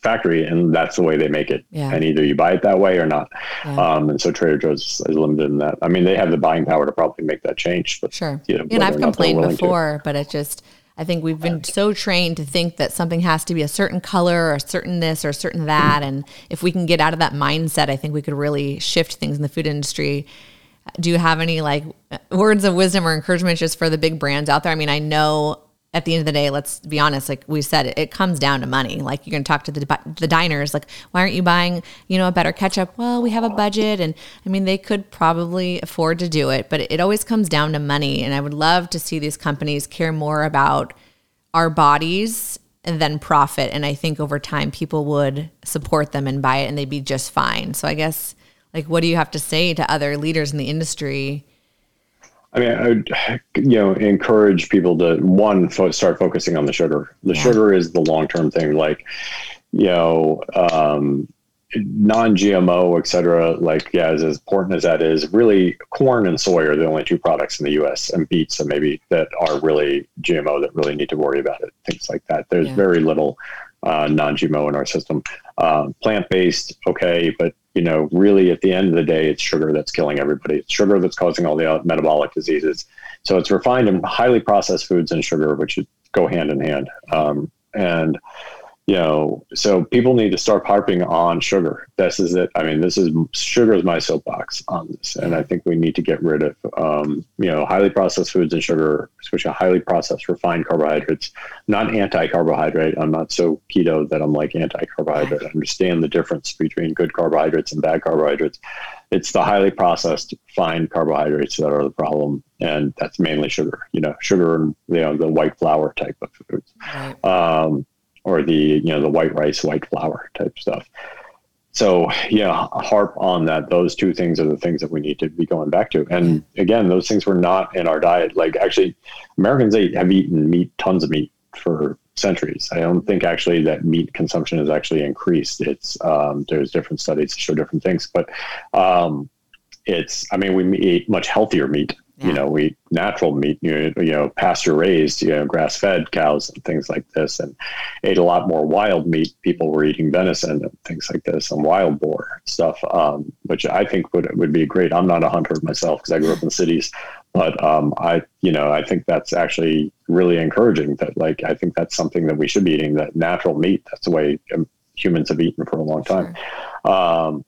factory and that's the way they make it. Yeah. and either you buy it that way or not. Yeah. um, and so trader joe's is limited in that. I mean they have the buying power to probably make that change but sure. you know, and i've complained before to. but it just i think we've been so trained to think that something has to be a certain color or a certain this or a certain that. And if we can get out of that mindset i think we could really shift things in the food industry. Do you have any like words of wisdom or encouragement just for the big brands out there? I mean i know at the end of the day, let's be honest, like we said, it, it comes down to money. Like you're going to talk to the, the diners, like, why aren't you buying, you know, a better ketchup? Well, we have a budget. And I mean, they could probably afford to do it, but it, it always comes down to money. And I would love to see these companies care more about our bodies then profit. And I think over time, people would support them and buy it and they'd be just fine. So I guess, like, what do you have to say to other leaders in the industry? I mean, I would, you know, encourage people to one fo- start focusing on the sugar. The sugar is the long term thing. Like, you know, um, non-GMO, et cetera. Like, yeah, as, as important as that is, really, corn and soy are the only two products in the U.S. and beets, and maybe that are really GMO that really need to worry about it. Things like that. There's yeah. very little uh, non-GMO in our system. Uh, plant-based, okay, but you know, really at the end of the day, it's sugar that's killing everybody. It's sugar that's causing all the metabolic diseases. So it's refined and highly processed foods and sugar, which go hand in hand. Um, and you know, so people need to start harping on sugar. This is it. I mean, this is sugar is my soapbox on this, and I think we need to get rid of, um, you know, highly processed foods and sugar, especially highly processed refined carbohydrates. Not anti-carbohydrate. I'm not so keto that I'm like anti-carbohydrate. I understand the difference between good carbohydrates and bad carbohydrates. It's the highly processed fine carbohydrates that are the problem, and that's mainly sugar. You know, sugar and you know the white flour type of foods. Right. Um, or the you know the white rice, white flour type stuff. So yeah, harp on that. Those two things are the things that we need to be going back to. And again, those things were not in our diet. Like actually, Americans ate, have eaten meat, tons of meat for centuries. I don't think actually that meat consumption has actually increased. It's um, there's different studies that show different things, but um, it's I mean we eat much healthier meat yeah. You know, we eat natural meat, you know, you know pasture raised, you know, grass fed cows and things like this, and ate a lot more wild meat. People were eating venison and things like this, and wild boar stuff, um, which I think would would be great. I'm not a hunter myself because I grew up in cities, but um, I, you know, I think that's actually really encouraging. That like I think that's something that we should be eating. That natural meat. That's the way um, humans have eaten for a long time. Sure. Um,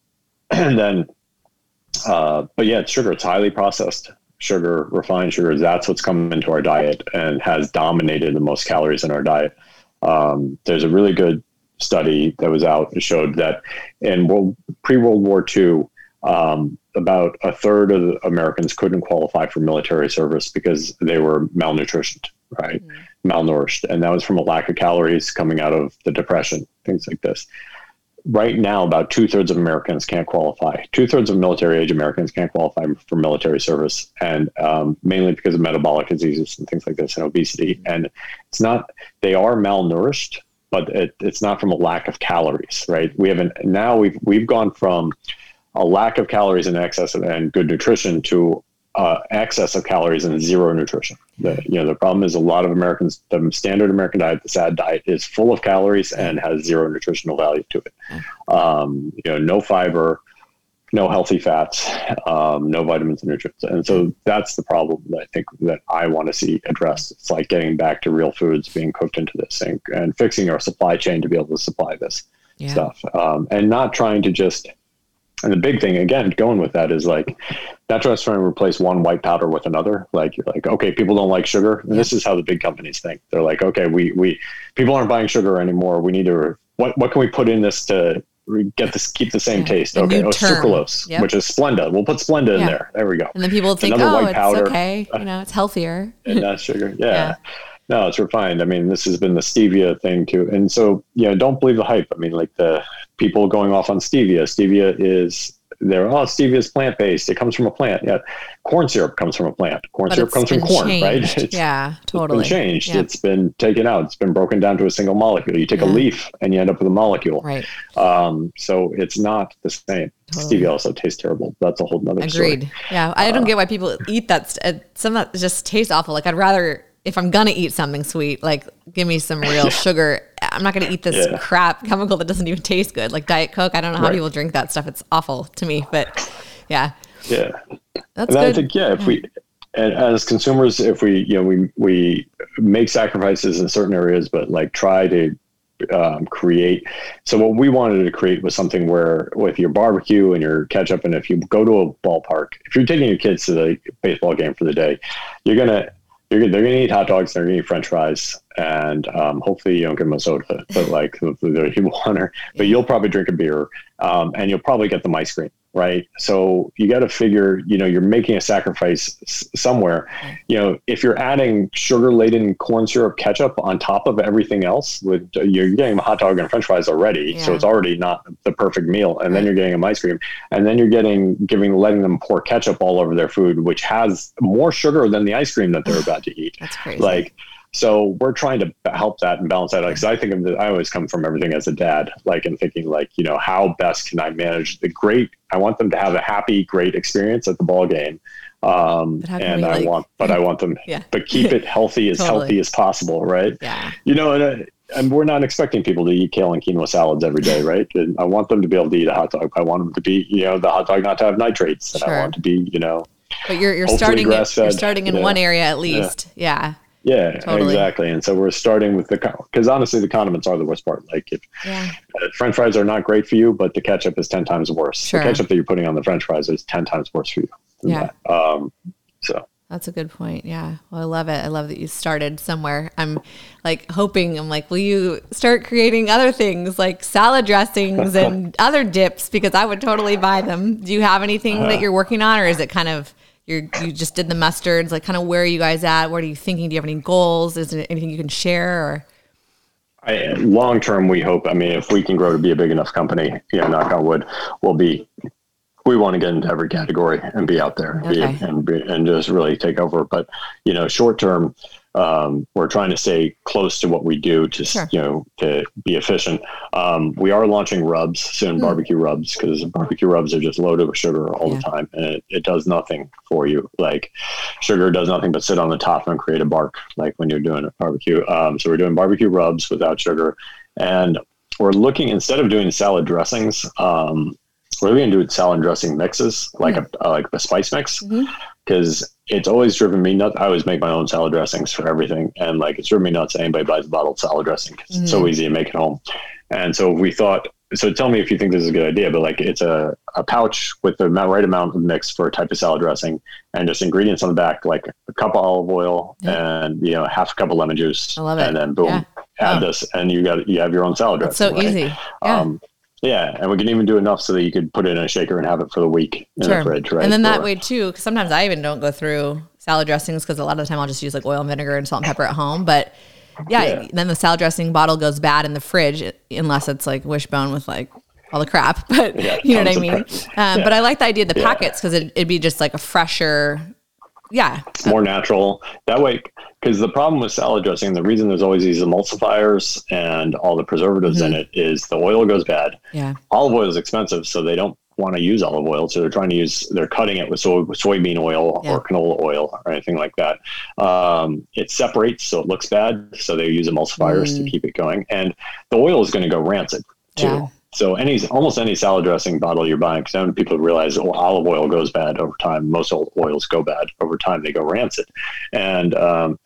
and then uh, but yeah, it's sugar. It's highly processed sugar, refined sugars. That's what's come into our diet and has dominated the most calories in our diet. Um, there's a really good study that was out that showed that in world, pre-World War II, um, about a third of Americans couldn't qualify for military service because they were malnutritioned, right? Mm-hmm. Malnourished. And that was from a lack of calories coming out of the depression, things like this right now, about two thirds of Americans can't qualify. Two thirds of military age Americans can't qualify for military service, and um, mainly because of metabolic diseases and things like this and obesity. And it's not, they are malnourished, but it, it's not from a lack of calories, right? We haven't, now we've, we've gone from, a lack of calories and excess and good nutrition to uh, excess of calories and zero nutrition. The, you know, the problem is a lot of Americans, the standard American diet, the SAD diet, is full of calories and has zero nutritional value to it. Um, you know, no fiber, no healthy fats, um, no vitamins and nutrients. And so that's the problem that I think that I want to see addressed. It's like getting back to real foods being cooked into this and, and fixing our supply chain to be able to supply this yeah. stuff um, and not trying to just and the big thing again going with that is like not just trying to replace one white powder with another like you're like okay people don't like sugar and this is how the big companies think they're like okay we we people aren't buying sugar anymore we need to what what can we put in this to get this keep the same taste okay oh sucralose yep. which is splenda we'll put splenda yeah. in there there we go and then people think Another oh it's powder. okay you know it's healthier and not sugar yeah. yeah. No, it's refined. I mean, this has been the stevia thing too. And so, you know, don't believe the hype. I mean, like the people going off on stevia. Stevia is they're oh stevia is plant based. It comes from a plant. Yeah, corn syrup comes from a plant. Corn but syrup comes from corn, changed. right? It's, yeah, totally. It's been changed. Yeah. It's been taken out. It's been broken down to a single molecule. You take yeah. a leaf and you end up with a molecule. Right. Um, so it's not the same. Totally. Stevia also tastes terrible. That's a whole nother Agreed. Story. Yeah, I don't uh, get why people eat that. St- some of that just tastes awful. Like I'd rather if I'm gonna eat something sweet, like give me some real sugar. I'm not gonna eat this yeah. crap chemical that doesn't even taste good, like Diet Coke. I don't know how right. people drink that stuff. It's awful to me, but yeah. Yeah. That's and good. I think yeah, if we and as consumers, if we you know we we make sacrifices in certain areas, but like try to um, create. So what we wanted to create was something where with your barbecue and your ketchup, and if you go to a ballpark, if you're taking your kids to the baseball game for the day, you're gonna they're going to eat hot dogs, they're going to eat French fries, and um, hopefully you don't give them a soda, but like they're water. But you'll probably drink a beer, um, and you'll probably get them ice cream right? So you got to figure, you know, you're making a sacrifice s- somewhere. You know, if you're adding sugar laden corn syrup ketchup on top of everything else, with you're getting a hot dog and French fries already, yeah. so it's already not the perfect meal. And then you're getting them ice cream, and then you're getting giving letting them pour ketchup all over their food, which has more sugar than the ice cream that they're about to eat. That's crazy. Like so we're trying to help that and balance that out because I think of the, I always come from everything as a dad, like and thinking like you know how best can I manage the great. I want them to have a happy, great experience at the ball game, um, and I like, want, but I want them, yeah. but keep it healthy as totally. healthy as possible, right? Yeah. You know, and, uh, and we're not expecting people to eat kale and quinoa salads every day, right? And I want them to be able to eat a hot dog. I want them to be, you know, the hot dog not to have nitrates, and I want to be, you know. But you're you're starting it, you're starting in yeah. one area at least, yeah. yeah yeah, totally. exactly. And so we're starting with the because honestly, the condiments are the worst part. Like if yeah. uh, French fries are not great for you, but the ketchup is ten times worse. Sure. The ketchup that you're putting on the French fries is ten times worse for you. Yeah. Um, so that's a good point. Yeah. Well, I love it. I love that you started somewhere. I'm like hoping, I'm like, will you start creating other things like salad dressings and other dips? Because I would totally buy them. Do you have anything uh, that you're working on, or is it kind of you're you just did the mustards like kind of where are you guys at? What are you thinking? Do you have any goals? Is there anything you can share or? I, long term we hope i mean if we can grow to be a big enough company you know knock on wood we'll be we want to get into every category and be out there okay. and, and, be, and just really take over. But you know short term um, we're trying to stay close to what we do to sure. you know to be efficient. Um, we are launching rubs soon, mm. barbecue rubs, because barbecue rubs are just loaded with sugar all yeah. the time, and it, it does nothing for you. Like sugar does nothing but sit on the top and create a bark, like when you're doing a barbecue. Um, so we're doing barbecue rubs without sugar, and we're looking instead of doing salad dressings. Um, we're going to do salad dressing mixes, like mm. a like a spice mix. Mm-hmm because it's always driven me nuts. I always make my own salad dressings for everything, and like it's driven me nuts. Anybody buys a bottled salad dressing because mm-hmm. it's so mm-hmm. easy to make at home. And so we thought. So tell me if you think this is a good idea, but like it's a, a pouch with the right amount of mix for a type of salad dressing, and just ingredients on the back, like a cup of olive oil yeah. and you know half a cup of lemon juice, I love it. and then boom, yeah. add oh. this, and you got you have your own salad dressing. It's so right? easy. Yeah. Um, yeah, and we can even do enough so that you could put it in a shaker and have it for the week in sure. the fridge, right? And then that or, way too, because sometimes I even don't go through salad dressings because a lot of the time I'll just use like oil and vinegar and salt and pepper at home. But yeah, yeah, then the salad dressing bottle goes bad in the fridge unless it's like wishbone with like all the crap. But yeah, you know what I mean. Um, yeah. But I like the idea of the packets because it, it'd be just like a fresher yeah. It's more natural. That way, because the problem with salad dressing, the reason there's always these emulsifiers and all the preservatives mm-hmm. in it is the oil goes bad. Yeah. Olive oil is expensive, so they don't want to use olive oil, so they're trying to use they're cutting it with soy, soybean oil Yeah. or canola oil or anything like that. Um, it separates, so it looks bad. So they use emulsifiers to keep it going, and the oil is going to go rancid too. Yeah. So any almost any salad dressing bottle you're buying, because then people realize oh, olive oil goes bad over time. Most oil- oils go bad over time; they go rancid, and um,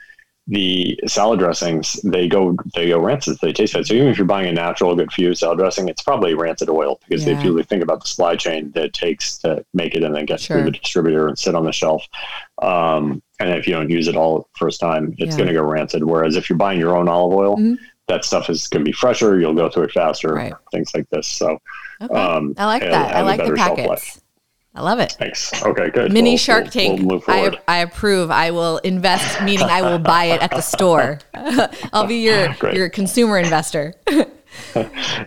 the salad dressings they go they go rancid. They taste bad. So even if you're buying a natural, good for you salad dressing, it's probably rancid oil because Yeah. if you think about the supply chain that it takes to make it and then get Sure. through the distributor and sit on the shelf, um, and if you don't use it all first time, it's Yeah. going to go rancid. Whereas if you're buying your own olive oil, Mhm. That stuff is going to be fresher. You'll go through it faster. Right. Things like this. So. Okay. Um, I like that. I like the packets. I love it. Thanks. Okay, good. Mini We'll- Shark we'll- Tank. We'll move I. I approve. I will invest, meaning I will buy it at the store. I'll be your Great. your consumer investor.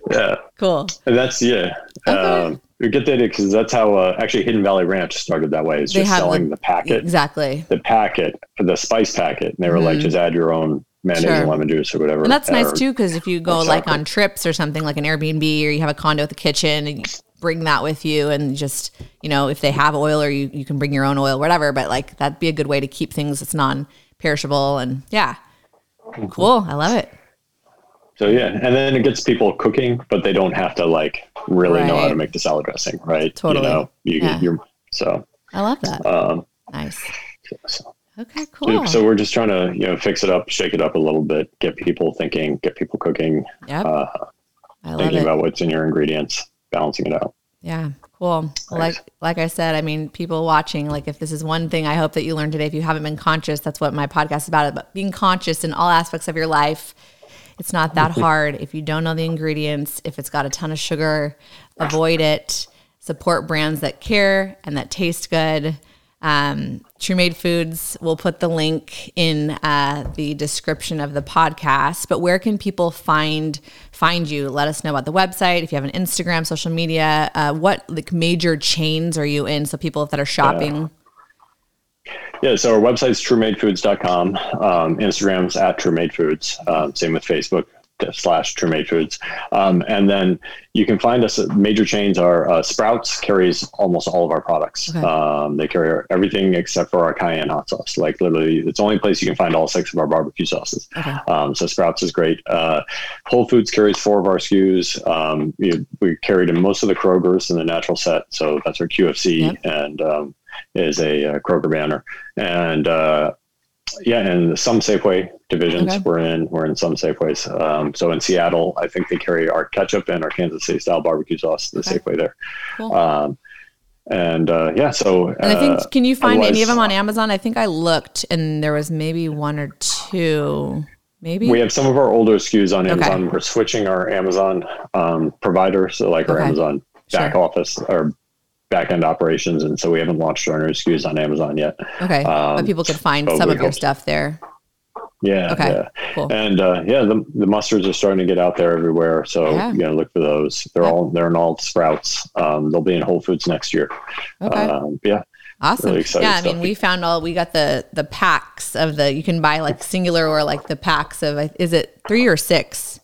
yeah, cool. and that's yeah. Okay. Um, you get that because that's how uh, actually Hidden Valley Ranch started that way. It's They just selling the- the, packet, Exactly. the packet, the spice packet, and they were like, just add your own mayonnaise. Sure. and lemon juice or whatever. And that's nice too, because if you go or like chocolate. on trips or something like an Airbnb or you have a condo with a kitchen and you bring that with you and just, you know, if they have oil or you, you can bring your own oil, whatever. But like that'd be a good way to keep things that's non perishable. And yeah, Mm-hmm. cool. I love it. So yeah, and then it gets people cooking, but they don't have to like really know how to make the salad dressing, right? Totally. You know, you Yeah. get your so. I love that. Um, Nice. so Okay, cool. So we're just trying to, you know, fix it up, shake it up a little bit, get people thinking, get people cooking, Yep. uh, I love thinking it. about what's in your ingredients, balancing it out. Yeah, cool. Like like I said, I mean, people watching, like if this is one thing I hope that you learned today, if you haven't been conscious, that's what my podcast is about, But being conscious in all aspects of your life. It's not that hard. If you don't know the ingredients, if it's got a ton of sugar, avoid it. Support brands that care and that taste good. Um, True Made Foods, we'll put the link in uh, the description of the podcast. But where can people find find you? Let us know about the website. If you have an Instagram, social media, uh, what like major chains are you in? So people that are shopping. Yeah, so our website's truemadefoods.com. Um, Instagram's at truemadefoods. Um, same with Facebook slash truemadefoods. Um, and then you can find us at major chains are uh, Sprouts carries almost all of our products. Okay. Um, they carry everything except for our cayenne hot sauce. Like literally, it's the only place you can find all six of our barbecue sauces. Okay. Um, so Sprouts is great. Uh, Whole Foods carries four of our SKUs. Um, we, we carried in most of the Kroger's in the natural set. So that's our QFC Yep. and um, is a uh, Kroger banner. And uh, yeah, and some Safeway divisions Okay. we're in. We're in some Safeways. Um, so in Seattle, I think they carry our ketchup and our Kansas City style barbecue sauce. The Okay. Safeway there. Cool. Um, and uh, yeah, so And I uh, think, can you find any of them on Amazon? I think I looked and there was maybe one or two. Maybe? We have some of our older SKUs on Okay. Amazon. We're switching our Amazon um, provider, so like our Amazon back Sure. office or back end operations, and so we haven't launched our new SKUs on Amazon yet. okay. but um, people could find some of your stuff there. Yeah, Okay. yeah, Cool. and uh, yeah, the, the mustards are starting to get out there everywhere. So Yeah. you know, look for those. They're Yeah. all they're in all Sprouts. Um, they'll be in Whole Foods next year. Okay. Um, yeah, Awesome. Really yeah, I mean, we found all we got the the packs of the you can buy like singular or like the packs of is it three or six?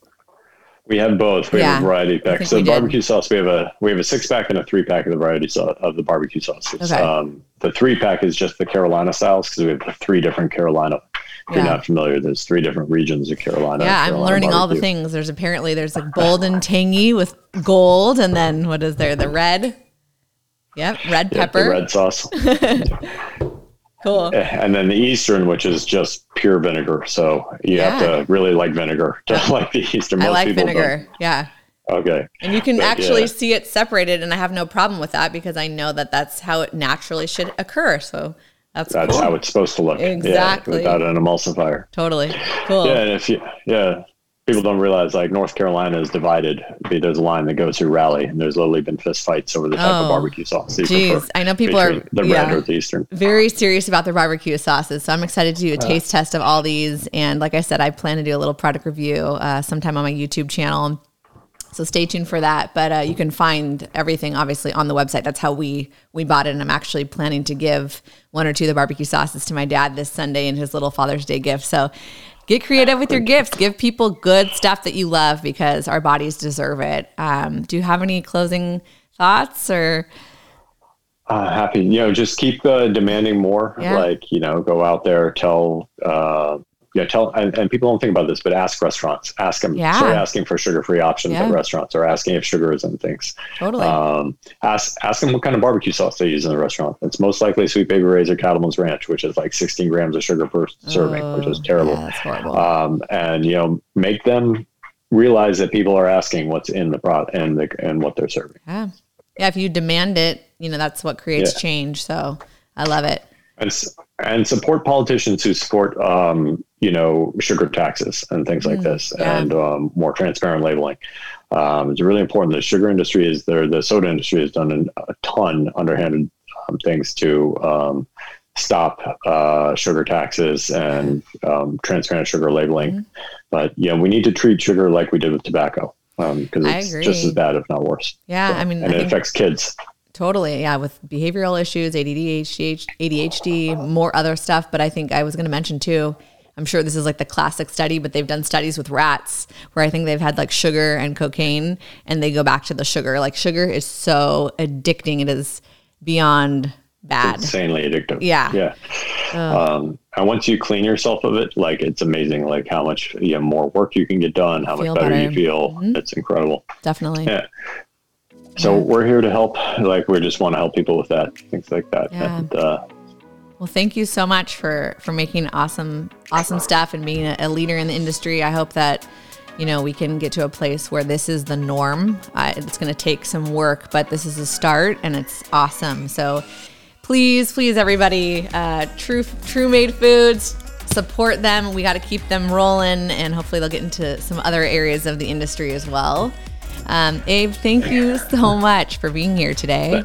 We have both. We Yeah, have a variety pack. So we the did. barbecue sauce, we have a we have a six pack and a three pack of the variety sauce of the barbecue sauces. Okay. Um, the three pack is just the Carolina styles because we have three different Carolina. If you're not familiar, there's three different regions of Carolina. Yeah, I'm Carolina learning all the things. There's apparently there's like bold and tangy with gold, and then what is there? The red. Yep, red Yeah, pepper. the red sauce, Cool. Eh, and then the Eastern, which is just pure vinegar. So you have to really like vinegar to like the Eastern. I like vinegar. Yeah. Don't. Okay. And you can But, actually yeah. see it separated, and I have no problem with that because I know that that's how it naturally should occur. So that's, That's cool. how it's supposed to look. Yeah, Exactly. without an emulsifier. totally cool. Yeah, and if you yeah, people don't realize like North Carolina is divided. There's a line that goes through Raleigh, and there's literally been fist fights over the type Oh, of barbecue sauce. Jeez, I know people are the red yeah, or the Eastern. very serious about their barbecue sauces. So I'm excited to do a taste test of all these. And like I said, I plan to do a little product review uh, sometime on my YouTube channel. So stay tuned for that. But uh, you can find everything obviously on the website. That's how we we bought it. And I'm actually planning to give one or two of the barbecue sauces to my dad this Sunday in his little Father's Day gift. So get creative with your gifts. Give people good stuff that you love because our bodies deserve it. Um, do you have any closing thoughts or? Uh, happy, you know, just keep uh, demanding more. Yeah. Like, you know, go out there, tell, uh, yeah, tell, and, and people don't think about this, but ask restaurants, ask them, Yeah. start asking for sugar-free options Yeah. at restaurants or asking if sugar is in things. Totally. Um, ask, ask them what kind of barbecue sauce they use in the restaurant. It's most likely Sweet Baby Ray's or Cattlemen's Ranch, which is like 16 grams of sugar per serving, which is Oh, terrible. Yeah, that's horrible. Um, and, you know, make them realize that people are asking what's in the product and the, and what they're serving. yeah. Yeah. If you demand it, you know, that's what creates change. So I love it. And and support politicians who support um, you know sugar taxes and things like Mm, this yeah. and um, more transparent labeling. Um, it's really important. The sugar industry is there. The soda industry has done an, a ton underhanded um, things to um, stop uh, sugar taxes and um, transparent sugar labeling. Mm-hmm. But yeah, we need to treat sugar like we did with tobacco because it's just as bad, if not worse. Yeah. I mean, and I it affects kids. Totally. Yeah. With behavioral issues, ADD, ADHD, ADHD, more other stuff. But I think I was going to mention too, I'm sure this is like the classic study, but they've done studies with rats where I think they've had like sugar and cocaine and they go back to the sugar. Like sugar is so addicting. It is beyond bad. insanely addictive. Yeah. Yeah. Um, and once you clean yourself of it, like it's amazing, like how much you know, more work you can get done, how Feel much better, better. you feel. Mhm. It's incredible. Definitely. Yeah. So we're here to help. Like we just want to help people with that, things like that. Yeah. And, uh, Well, thank you so much for for making awesome awesome stuff and being a, a leader in the industry. I hope that you know we can get to a place where this is the norm. Uh, it's going to take some work, but this is a start, and it's awesome. So please, please, everybody, uh, True True Made Foods. Support them. We got to keep them rolling, and hopefully they'll get into some other areas of the industry as well. Um, Abe, thank you so much for being here today.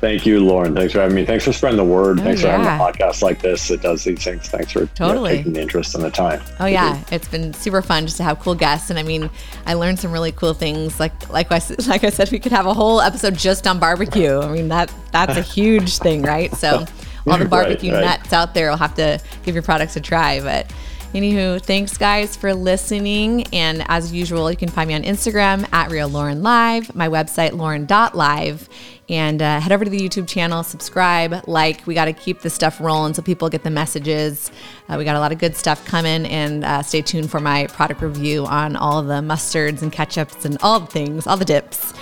thank you, Lauren. Thanks for having me. Thanks for spreading the word. Oh, Thanks for having a podcast like this It does these things. Thanks for you know, Totally. taking the interest and the time. Oh yeah, it's been super fun just to have cool guests, and I mean, I learned some really cool things. Like like I like I said, we could have a whole episode just on barbecue. I mean that that's a huge thing, right? So all the Right, barbecue right. nuts out there will have to give your products a try. But anywho, thanks guys for listening, and as usual, you can find me on Instagram at Real Lauren Live, my website lauren.live. And uh, head over to the YouTube channel, subscribe, like. We got to keep this stuff rolling so people get the messages. Uh, we got a lot of good stuff coming, and uh, stay tuned for my product review on all the mustards and ketchups and all the things, all the dips.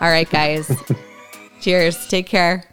All right, guys. Cheers. Take care.